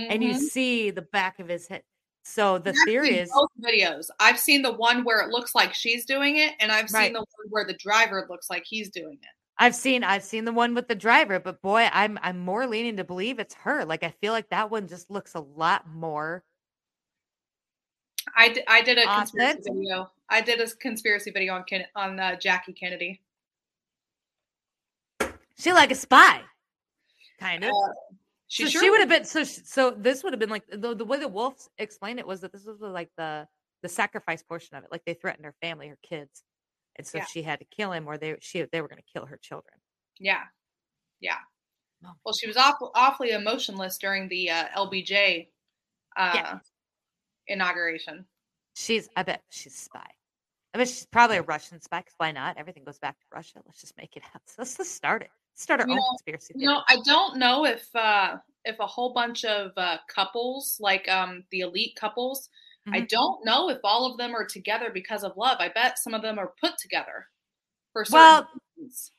and you Mhm. see the back of his head. So the I've theory is both videos. I've seen the one where it looks like she's doing it, and I've Right. seen the one where the driver looks like he's doing it. I've seen I've seen the one with the driver, but boy, I'm I'm more leaning to believe it's her. Like I feel like that one just looks a lot more. I did, I did a conspiracy Authentic. video. I did a conspiracy video on Ken, on uh, Jackie Kennedy. She like a spy, kind of. Uh, she so sure she would have been so so this would have been like the, the way the wolves explained it was that this was like the the sacrifice portion of it like they threatened her family her kids and so Yeah. she had to kill him or they she they were going to kill her children Yeah, yeah. Oh. Well, she was awful, awfully emotionless during the uh, LBJ uh, Yeah. Inauguration. she's i bet she's a spy i bet she's probably a russian spy 'cause why not everything goes back to russia let's just make it up so let's just start it start our You own know- conspiracy You theory. know, I don't know if uh, if a whole bunch of uh, couples, like um, the elite couples, I Mhm. don't know if all of them are together because of love. I bet some of them are put together for certain Well, reasons.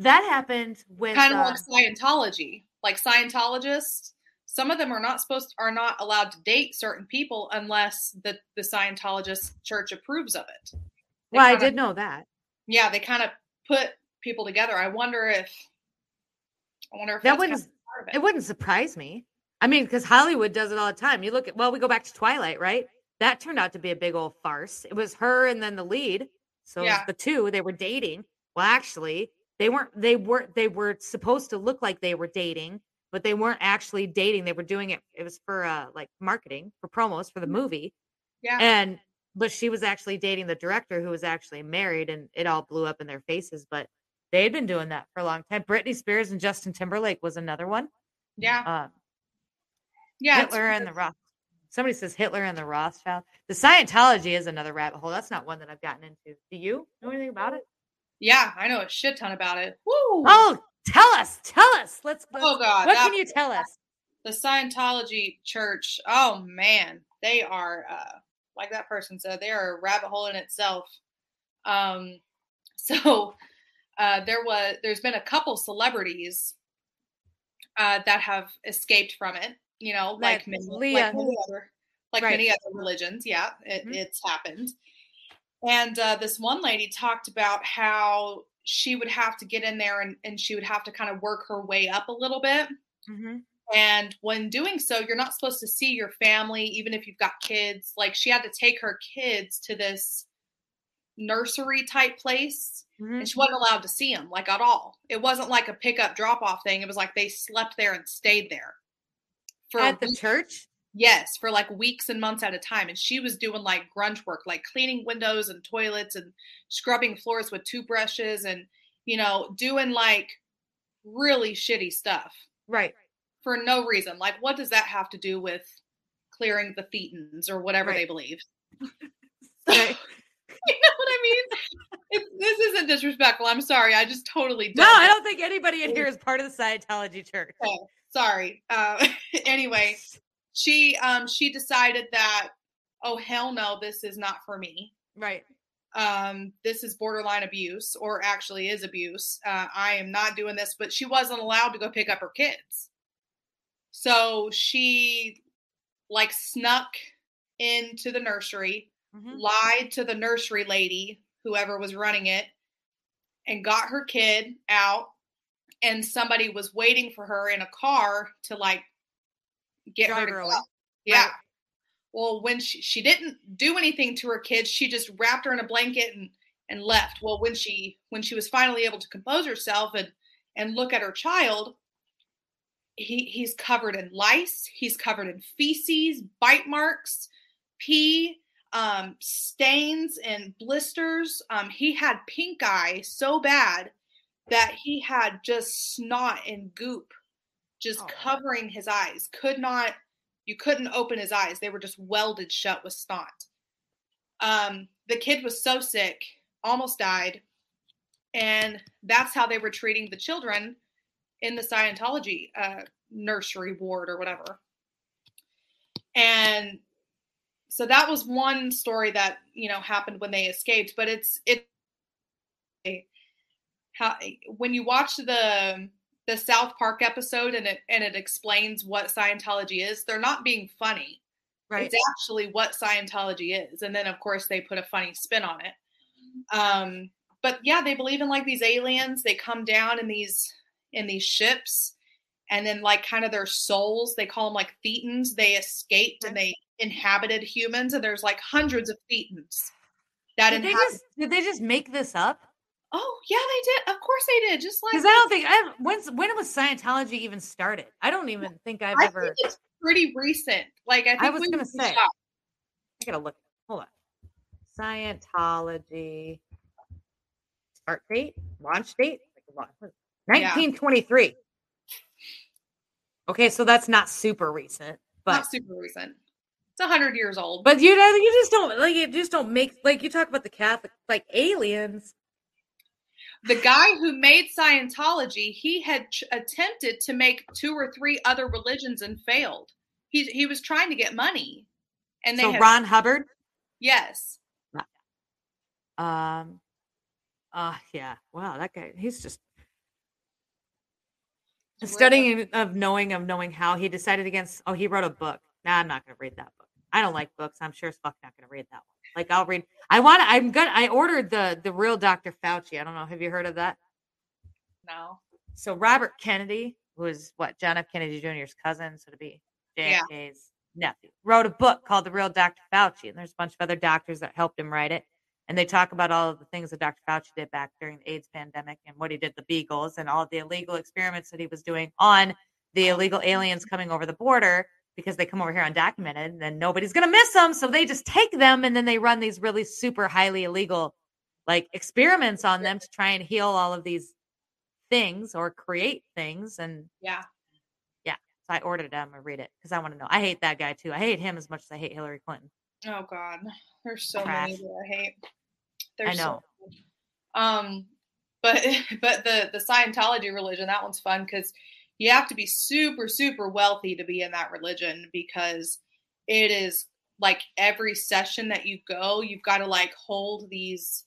that happened with kind of uh, like Scientology. Like Scientologists, some of them are not supposed are not allowed to date certain people unless the the Scientologist church approves of it. They well i did know that. Yeah, they kind of put people together. I wonder if I wonder if that that's wouldn't of it. wouldn't surprise me. I mean because hollywood does it all the time. You look at well we go back to twilight right? That turned out to be a big old farce. It was her and then the lead. So Yeah. the two they were dating. Well actually they weren't they were they were supposed to look like they were dating but they weren't actually dating they were doing it it was for uh like marketing for promos for the movie Yeah. and but she was actually dating the director who was actually married and it all blew up in their faces but they had been doing that for a long time britney spears and justin timberlake was another one yeah. uh, Yeah. Hitler and the. Roth. Somebody says Hitler and the Rothschild. The Scientology is another rabbit hole. That's not one that I've gotten into. Do you know anything about it? Yeah, I know a shit ton about it. Woo! Oh, tell us, tell us. Let's. let's Oh, God, what can you tell us? the Scientology church, oh man, they are uh like that person said, they are a rabbit hole in itself. Um so uh there was there's been a couple celebrities uh that have escaped from it, you know, like Like many, Leah. like many other like Right. many other religions, yeah, it, Mhm. it's happened. And uh, this one lady talked about how she would have to get in there and, and she would have to kind of work her way up a little bit. Mm-hmm. And when doing so, you're not supposed to see your family, even if you've got kids. Like she had to take her kids to this nursery type place, Mm-hmm. and she wasn't allowed to see them, like at all. It wasn't like a pickup drop off thing. It was like they slept there and stayed there for At the church. Yes, for like weeks and months at a time. And she was doing like grunge work, like cleaning windows and toilets and scrubbing floors with toothbrushes and you know doing like really shitty stuff Right. for no reason. Like, what does that have to do with clearing the thetans or whatever they believe? Right. you know what I mean? It, this isn't disrespectful. I'm sorry. I just totally No, don't. I don't think anybody in here is part of the Scientology church. Okay, sorry. Uh, anyway, she um she decided that oh hell no, this is not for me. Right. Um, this is borderline abuse, or actually is abuse. Uh, I am not doing this, but she wasn't allowed to go pick up her kids. So she like snuck into the nursery, Mhm. lied to the nursery lady, whoever was running it, and got her kid out. And somebody was waiting for her in a car to like get Drive her to her go. away. Yeah. Right. Well, when she, she didn't do anything to her kids, she just wrapped her in a blanket and and left. Well, when she when she was finally able to compose herself and and look at her child, he he's covered in lice, he's covered in feces, bite marks, pee, um, stains and blisters. Um, he had pink eye so bad that he had just snot and goop just Oh. covering his eyes. Could not you couldn't open his eyes. They were just welded shut with snot. Um, the kid was so sick, almost died. And that's how they were treating the children in the Scientology uh, nursery ward or whatever. And so that was one story that, you know, happened when they escaped, but it's it how when you watch the the South Park episode and it and it explains what Scientology is, they're not being funny. Right. It's actually what Scientology is, and then of course they put a funny spin on it. Um, but yeah, they believe in like these aliens. They come down in these in these ships, and then like kind of their souls. They call them like thetans. They escaped and they inhabited humans, and there's like hundreds of thetans that Did they inhabit. just did they just make this up? Oh yeah, they did. Of course they did. Just like Because I don't think I when's when was Scientology even started? I don't even think I've I ever. think it's pretty recent. Like I think was gonna say. I gotta look. Hold on. Scientology start date, launch date, Yeah. 1923. Okay, so that's not super recent, but not super recent. It's a hundred years old. but you know you just don't like you just don't make like you talk about the Catholic like aliens. The guy who made Scientology, he had ch- attempted to make two or three other religions and failed. He he was trying to get money, and they So had, Ron Hubbard, yes, um, uh yeah, wow, that guy, he's just studying of knowing of knowing how he decided against. Oh, he wrote a book. Nah, I'm not gonna read that book. I don't like books. I'm sure as fuck not gonna read that one. Like I'll read. I want. I'm gonna. I ordered the the real Dr. Fauci. I don't know. Have you heard of that? no, So Robert Kennedy, who is what John F. Kennedy Jr.'s cousin, so to be Yeah. JFK's nephew, wrote a book called The Real Dr. Fauci, and there's a bunch of other doctors that helped him write it. And they talk about all of the things that Dr. Fauci did back during the AIDS pandemic and what he did the beagles and all the illegal experiments that he was doing on the oh, illegal aliens coming over the border because they come over here undocumented and then nobody's going to miss them. So they just take them and then they run these really super highly illegal like experiments on them to try and heal all of these things or create things. And yeah, yeah. so I ordered them to read it because I want to know. I hate that guy too. I hate him as much as I hate Hillary Clinton. oh god, there's so Trash. many that I hate. I There's so know. many. um, but but the the Scientology religion that one's fun because you have to be super super wealthy to be in that religion because it is like every session that you go, you've got to like hold these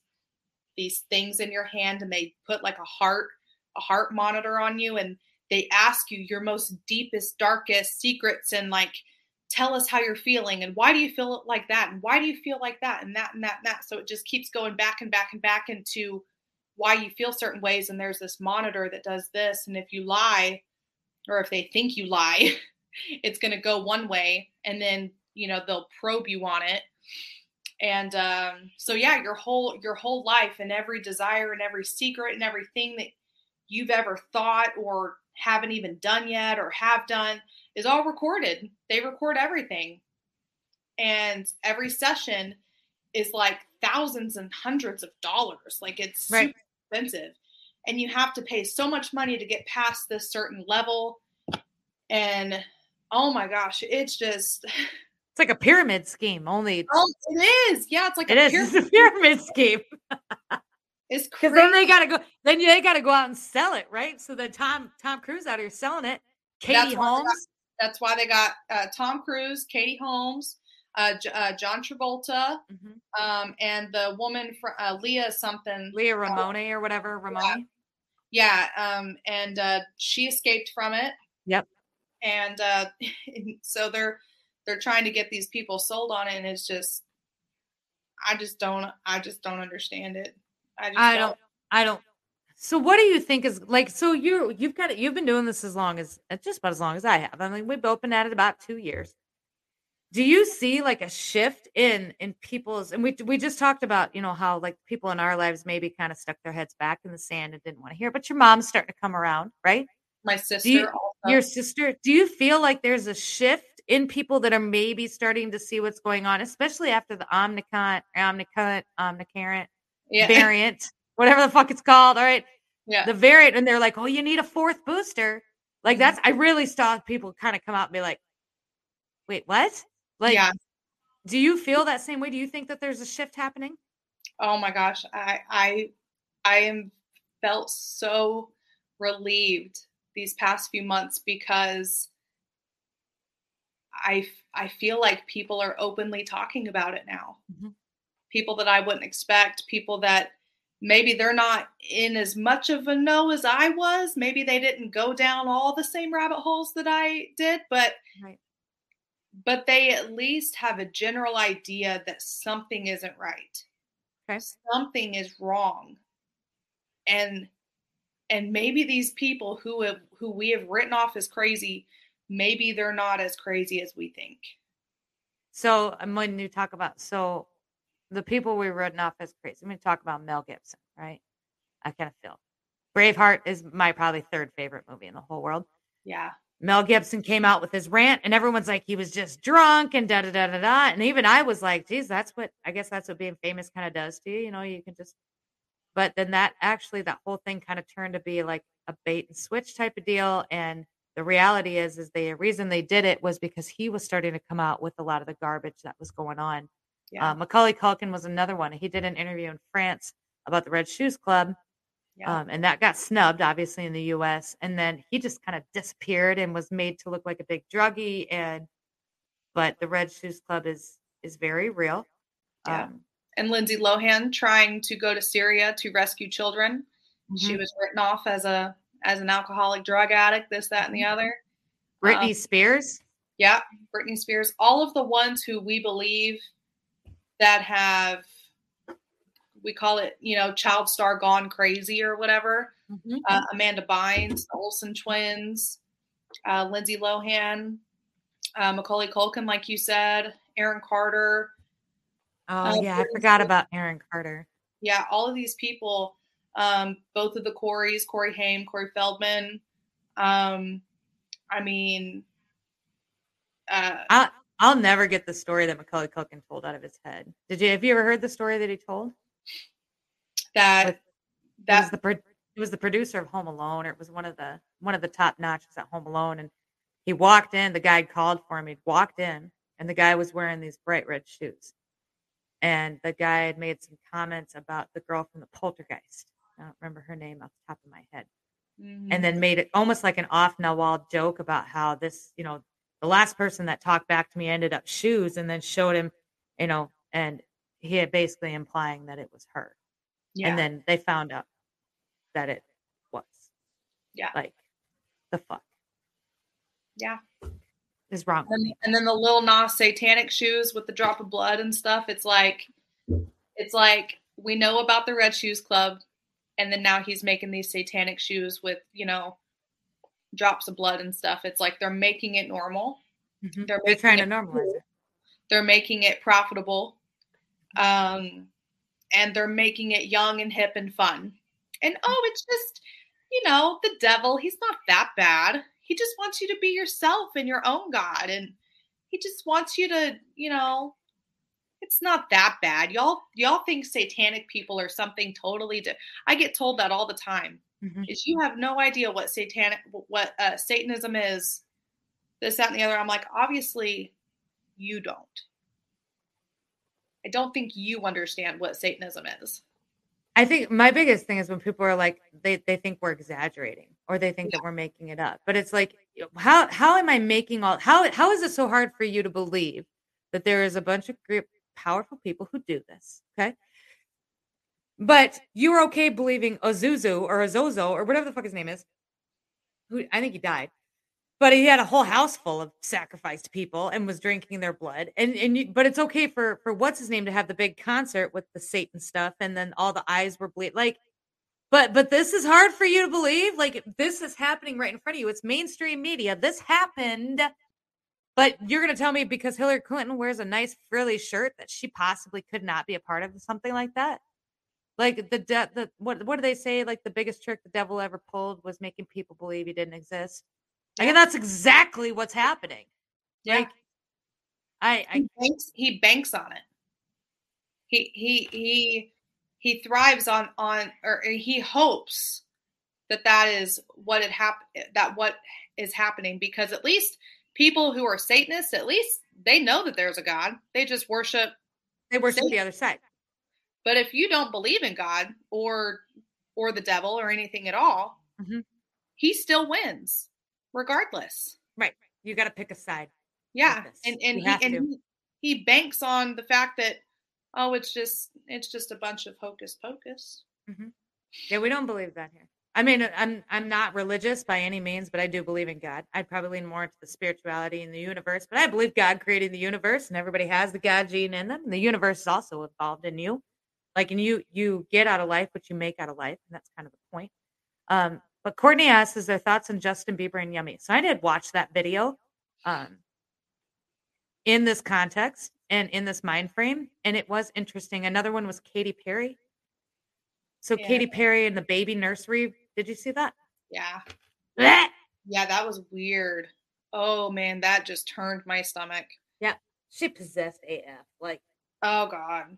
these things in your hand and they put like a heart a heart monitor on you and they ask you your most deepest darkest secrets and like tell us how you're feeling and why do you feel like that and why do you feel like that and that and that and that. So it just keeps going back and back and back into why you feel certain ways and there's this monitor that does this and if you lie or if they think you lie it's going to go one way and then you know they'll probe you on it. And um, so yeah your whole your whole life and every desire and every secret and everything that you've ever thought or haven't even done yet or have done is all recorded. They record everything. And every session is like thousands and hundreds of dollars. Like it's Right. super expensive and you have to pay so much money to get past this certain level and oh my gosh it's just It's like a pyramid scheme, only oh it is yeah it's like it a is. pyramid. It's a pyramid scheme. it's Because crazy then they gotta go then they gotta go out and sell it, right? So then Tom Tom Cruise out here selling it. Katie That's why got- Holmes. that's why they got uh, tom cruise katie holmes uh, uh, john travolta Mhm. um, and the woman from uh, leah something Leah Ramone or whatever. Ramone. Yeah um, and uh, she escaped from it Yep. and uh, so they're they're trying to get these people sold on it and it's just i just don't i just don't understand it i just I don't I don't so what do you think is like so you you've got it you've been doing this as long as just about as long as I have. I mean we've both been at it about two years. Do you see like a shift in in people's and we we just talked about, you know, how like people in our lives maybe kind of stuck their heads back in the sand and didn't want to hear, but your mom's starting to come around, right? my sister you- also. your sister do you feel like there's a shift in people that are maybe starting to see what's going on especially after the omnicon omnicurrent omnicarent yeah. variant whatever the fuck it's called all right? Yeah. The variant and they're like oh you need a fourth booster. Like Mhm. that's i really saw people kind of come out and be like wait what like yeah do you feel that same way do you think that there's a shift happening Oh my gosh, I I I am felt so relieved these past few months because I I feel like people are openly talking about it now. Mhm. People that I wouldn't expect, people that maybe they're not in as much of a know as I was. Maybe they didn't go down all the same rabbit holes that I did, but Right. But they at least have a general idea that something isn't right. Okay. Something is wrong. And and maybe these people who have who we have written off as crazy, maybe they're not as crazy as we think. So um, when you talk about so the people we written off as crazy, I'm going to talk about Mel Gibson, right? I kind of feel Braveheart is my probably third favorite movie in the whole world. Yeah. Mel Gibson came out with his rant, and everyone's like, he was just drunk and da da da da da. And even I was like, geez, that's what I guess that's what being famous kind of does to you. You know, you can just, but then that actually, that whole thing kind of turned to be like a bait and switch type of deal. And the reality is, is the reason they did it was because he was starting to come out with a lot of the garbage that was going on. Yeah. Uh, Macaulay Culkin was another one. He did an interview in France about the Red Shoes Club yeah. um, and that got snubbed, obviously, in the U.S. And then he just kind of disappeared and was made to look like a big druggie. And but the Red Shoes Club is is very real. Yeah. Um, and Lindsay Lohan trying to go to Syria to rescue children. She mhm. was written off as a as an alcoholic drug addict, this, that, and the other. Britney um, Spears. Yeah, Britney Spears, all of the ones who we believe that have we call it, you know, child star gone crazy or whatever. Mhm. Uh, Amanda Bynes, the Olsen twins, uh, Lindsay Lohan, uh, Macaulay Culkin, like you said, Aaron Carter. Oh uh, yeah, I forgot about Aaron Carter. Yeah, all of these people, um, both of the Corys, Corey Haim, Corey Feldman. Um, I mean, uh, I I'll never get the story that Macaulay Culkin told out of his head. Did you? Have you ever heard the story that he told? That It was the it was the producer of Home Alone, or it was one of the one of the top notches at Home Alone, and he walked in. The guy called for him. He walked in, and the guy was wearing these bright red shoes, and the guy had made some comments about the girl from the Poltergeist. I don't remember her name off the top of my head, Mhm. and then made it almost like an off now wall joke about how this, you know, the last person that talked back to me ended up shoes, and then showed him, you know, and he had basically implying that it was her yeah, and then they found out that it was. Yeah. Like the fuck yeah. is wrong. And, and then the Lil Nas satanic shoes with the drop of blood and stuff. It's like, it's like we know about the Red Shoes Club, and then now he's making these satanic shoes with you know drops of blood and stuff. It's like they're making it normal. Mhm. They're, They're making trying to normalize cool. it. They're making it profitable, um, and they're making it young and hip and fun. And oh, it's just you know the devil. He's not that bad. He just wants you to be yourself and your own God, and he just wants you to you know. It's not that bad. Y'all y'all think satanic people are something totally di- I get told that all the time. Mhm. Is you have no idea what satanic what uh, Satanism is. This that and the other. I'm like, obviously you don't. I don't think you understand what Satanism is. I think my biggest thing is when people are like they, they think we're exaggerating or they think that we're making it up. But it's like how how am I making all how how is it so hard for you to believe that there is a bunch of group powerful people who do this? Okay. But you're okay believing Azuzu or Azozo or whatever the fuck his name is. Who I think he died. But he had a whole house full of sacrificed people and was drinking their blood. And and you, but it's okay for for what's his name to have the big concert with the Satan stuff and then all the eyes were bleed like but but this is hard for you to believe like this is happening right in front of you. It's mainstream media. This happened. But you're going to tell me because Hillary Clinton wears a nice frilly shirt that she possibly could not be a part of something like that? Like the de- the what what do they say like the biggest trick the devil ever pulled was making people believe he didn't exist. And that's exactly what's happening. Yeah. Like I I he banks he banks on it. He he he he thrives on on or he hopes that that is what it hap- that what is happening because at least people who are satanists at least they know that there's a god. They just worship they worship Satan. the other side. But if you don't believe in God or or the devil or anything at all, Mhm. he still wins regardless. Right. You got to pick a side. Yeah, and and You he and to. he, banks on the fact that oh, it's just it's just a bunch of hocus pocus. Yeah, we don't believe that here. I mean, I'm I'm not religious by any means, but I do believe in God. I'd probably lean more into the spirituality in the universe, but I believe God created the universe, and everybody has the God gene in them. And the universe is also involved in you, like, and you you get out of life what you make out of life, and that's kind of the point. Um, but Courtney asks, "Is their thoughts on Justin Bieber and Yummy?" So I did watch that video, um, in this context and in this mind frame, and it was interesting. Another one was Katy Perry. So Yeah. Katy Perry and the baby nursery. Did you see that? Yeah. Blech! Yeah, that was weird. Oh man, that just turned my stomach. Yeah, she possessed AF. Like, Oh god.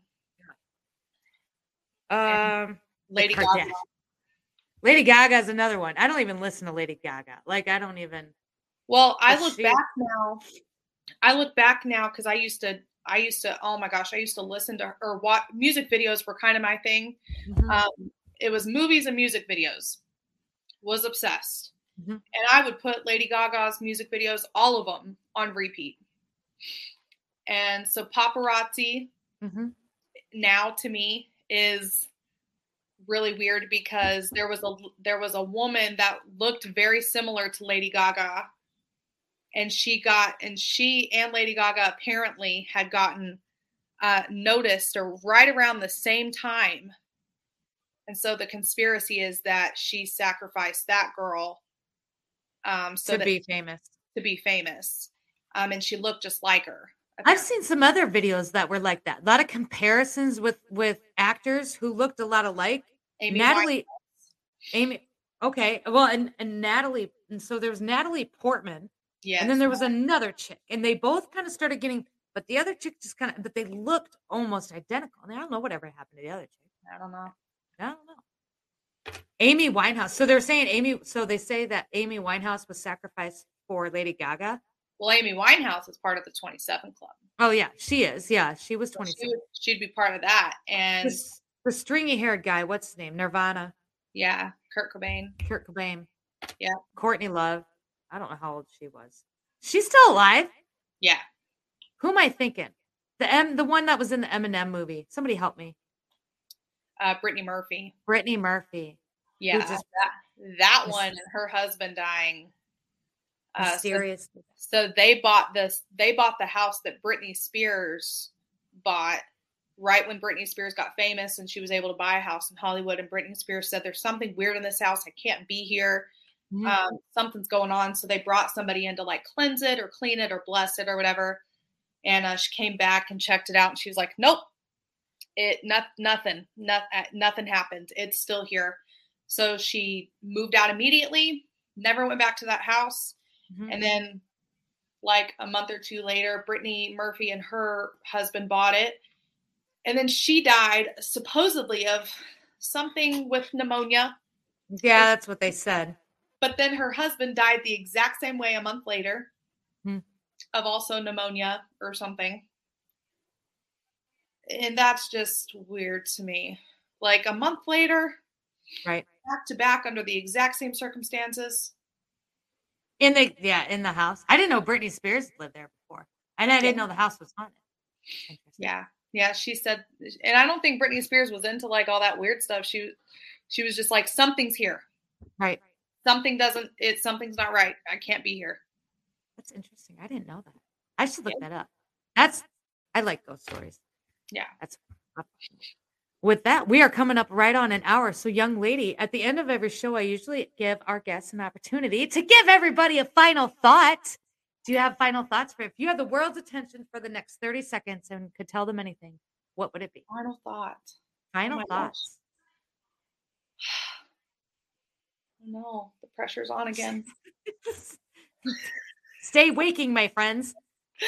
um, Lady Gaga. Lady Gaga is another one. I don't even listen to Lady Gaga. Like, I don't even. Well, I look she- back now. I look back now because I used to. I used to. Oh my gosh, I used to listen to or watch music videos were kind of my thing. Mhm. Um, it was movies and music videos. Was obsessed, Mhm. and I would put Lady Gaga's music videos, all of them, on repeat. And so paparazzi Mhm. now to me is really weird because there was a there was a woman that looked very similar to Lady Gaga and she got and she and Lady Gaga apparently had gotten uh, noticed or right around the same time and so the conspiracy is that she sacrificed that girl um, so to be famous. to be famous um, and she looked just like her I've seen some other videos that were like that. A lot of comparisons with with actors who looked a lot alike. Amy Natalie, Amy. Okay, well, and and Natalie, and so there was Natalie Portman, yes. and then there was another chick, and they both kind of started getting, but the other chick just kind of, but they looked almost identical. And I don't know whatever happened to the other chick. I don't know I don't know. Amy Winehouse. So they're saying Amy. So they say that Amy Winehouse was sacrificed for Lady Gaga. Well, Amy Winehouse is part of the 27 Club. Oh yeah, she is. Yeah, she was So twenty she would, she'd be part of that. And The, stringy haired guy. What's his name? Nirvana. yeah, Kurt Cobain. Kurt Cobain. Yeah. Courtney Love. I don't know how old she was. She's still alive. Yeah. Who am I thinking? The M, the one that was in the Eminem movie. Somebody help me. Uh, Brittany Murphy. Brittany Murphy. Yeah. just- that that one and her husband dying. Uh, so, so they bought this. They bought the house that Britney Spears bought right when Britney Spears got famous, and she was able to buy a house in Hollywood. And Britney Spears said, "There's something weird in this house. I can't be here. Mhm. um, something's going on. So they brought somebody in to like cleanse it or clean it or bless it or whatever. And uh, she came back and checked it out, and she was like, "Nope, it not, nothing, not, uh, nothing happened. It's still here." So she moved out immediately. Never went back to that house. Mhm. And then, like a month or two later, Brittany Murphy and her husband bought it. And then she died supposedly of something with pneumonia. yeah, that's what they said. But then her husband died the exact same way a month later Hmm. of also pneumonia or something. And that's just weird to me. Like a month later, Right. back to back under the exact same circumstances. In the yeah, in the house. I didn't know Britney Spears lived there before. And I didn't know the house was haunted. Yeah. Yeah, she said and I don't think Britney Spears was into like all that weird stuff. She she was just like something's here. Right. Something doesn't it something's not right. I can't be here. That's interesting. I didn't know that. I should look that up. That's I like ghost stories. Yeah. That's with that, we are coming up right on an hour. So, young lady, at the end of every show, I usually give our guests an opportunity to give everybody a final thought. Do you have final thoughts for if you had the world's attention for the next 30 seconds and could tell them anything, what would it be? Final thought. Final my gosh. thoughts. No, the pressure's on again. Stay waking, my friends.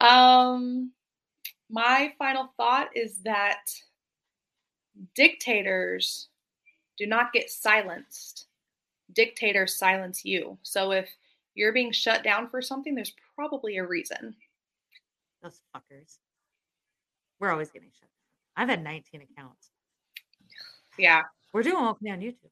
Um, my final thought is that dictators do not get silenced. Dictators silence you. So if you're being shut down for something, there's probably a reason. Those fuckers. We're always getting shut down. I've had 19 accounts. Yeah. We're doing okay on YouTube.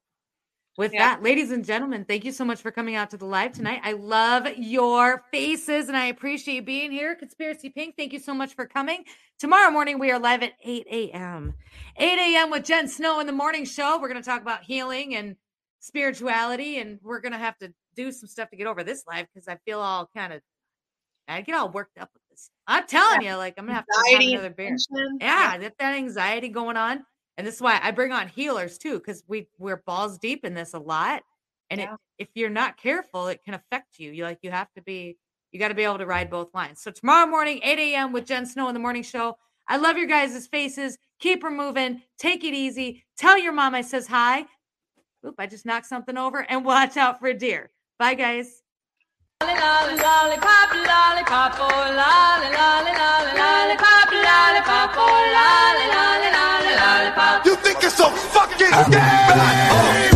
with yeah. that, ladies and gentlemen, thank you so much for coming out to the live tonight. I love your faces and I appreciate you being here. Conspiracy Pink, thank you so much for coming. Tomorrow morning, we are live at 8 a.m. 8 a.m. with Jen Snow in the morning show. We're going to talk about healing and spirituality, and we're going to have to do some stuff to get over this life because I feel all kind of, I get all worked up with this. I'm telling yeah. you, like, I'm going to have to have another beer. Yeah, yeah, that anxiety going on. And this is why I bring on healers too, because we we're balls deep in this a lot. And yeah. it, if you're not careful, it can affect you. You like you have to be you got to be able to ride both lines. So tomorrow morning, 8 a.m. with Jen Snow in the morning show. I love your guys' faces. Keep her moving. Take it easy. Tell your mom I says hi. Oop, I just knocked something over. And watch out for a deer. Bye, guys. Lollipop, lollipop, oh, lollipop, lollipop, oh, lollipop. You think it's so fucking bad?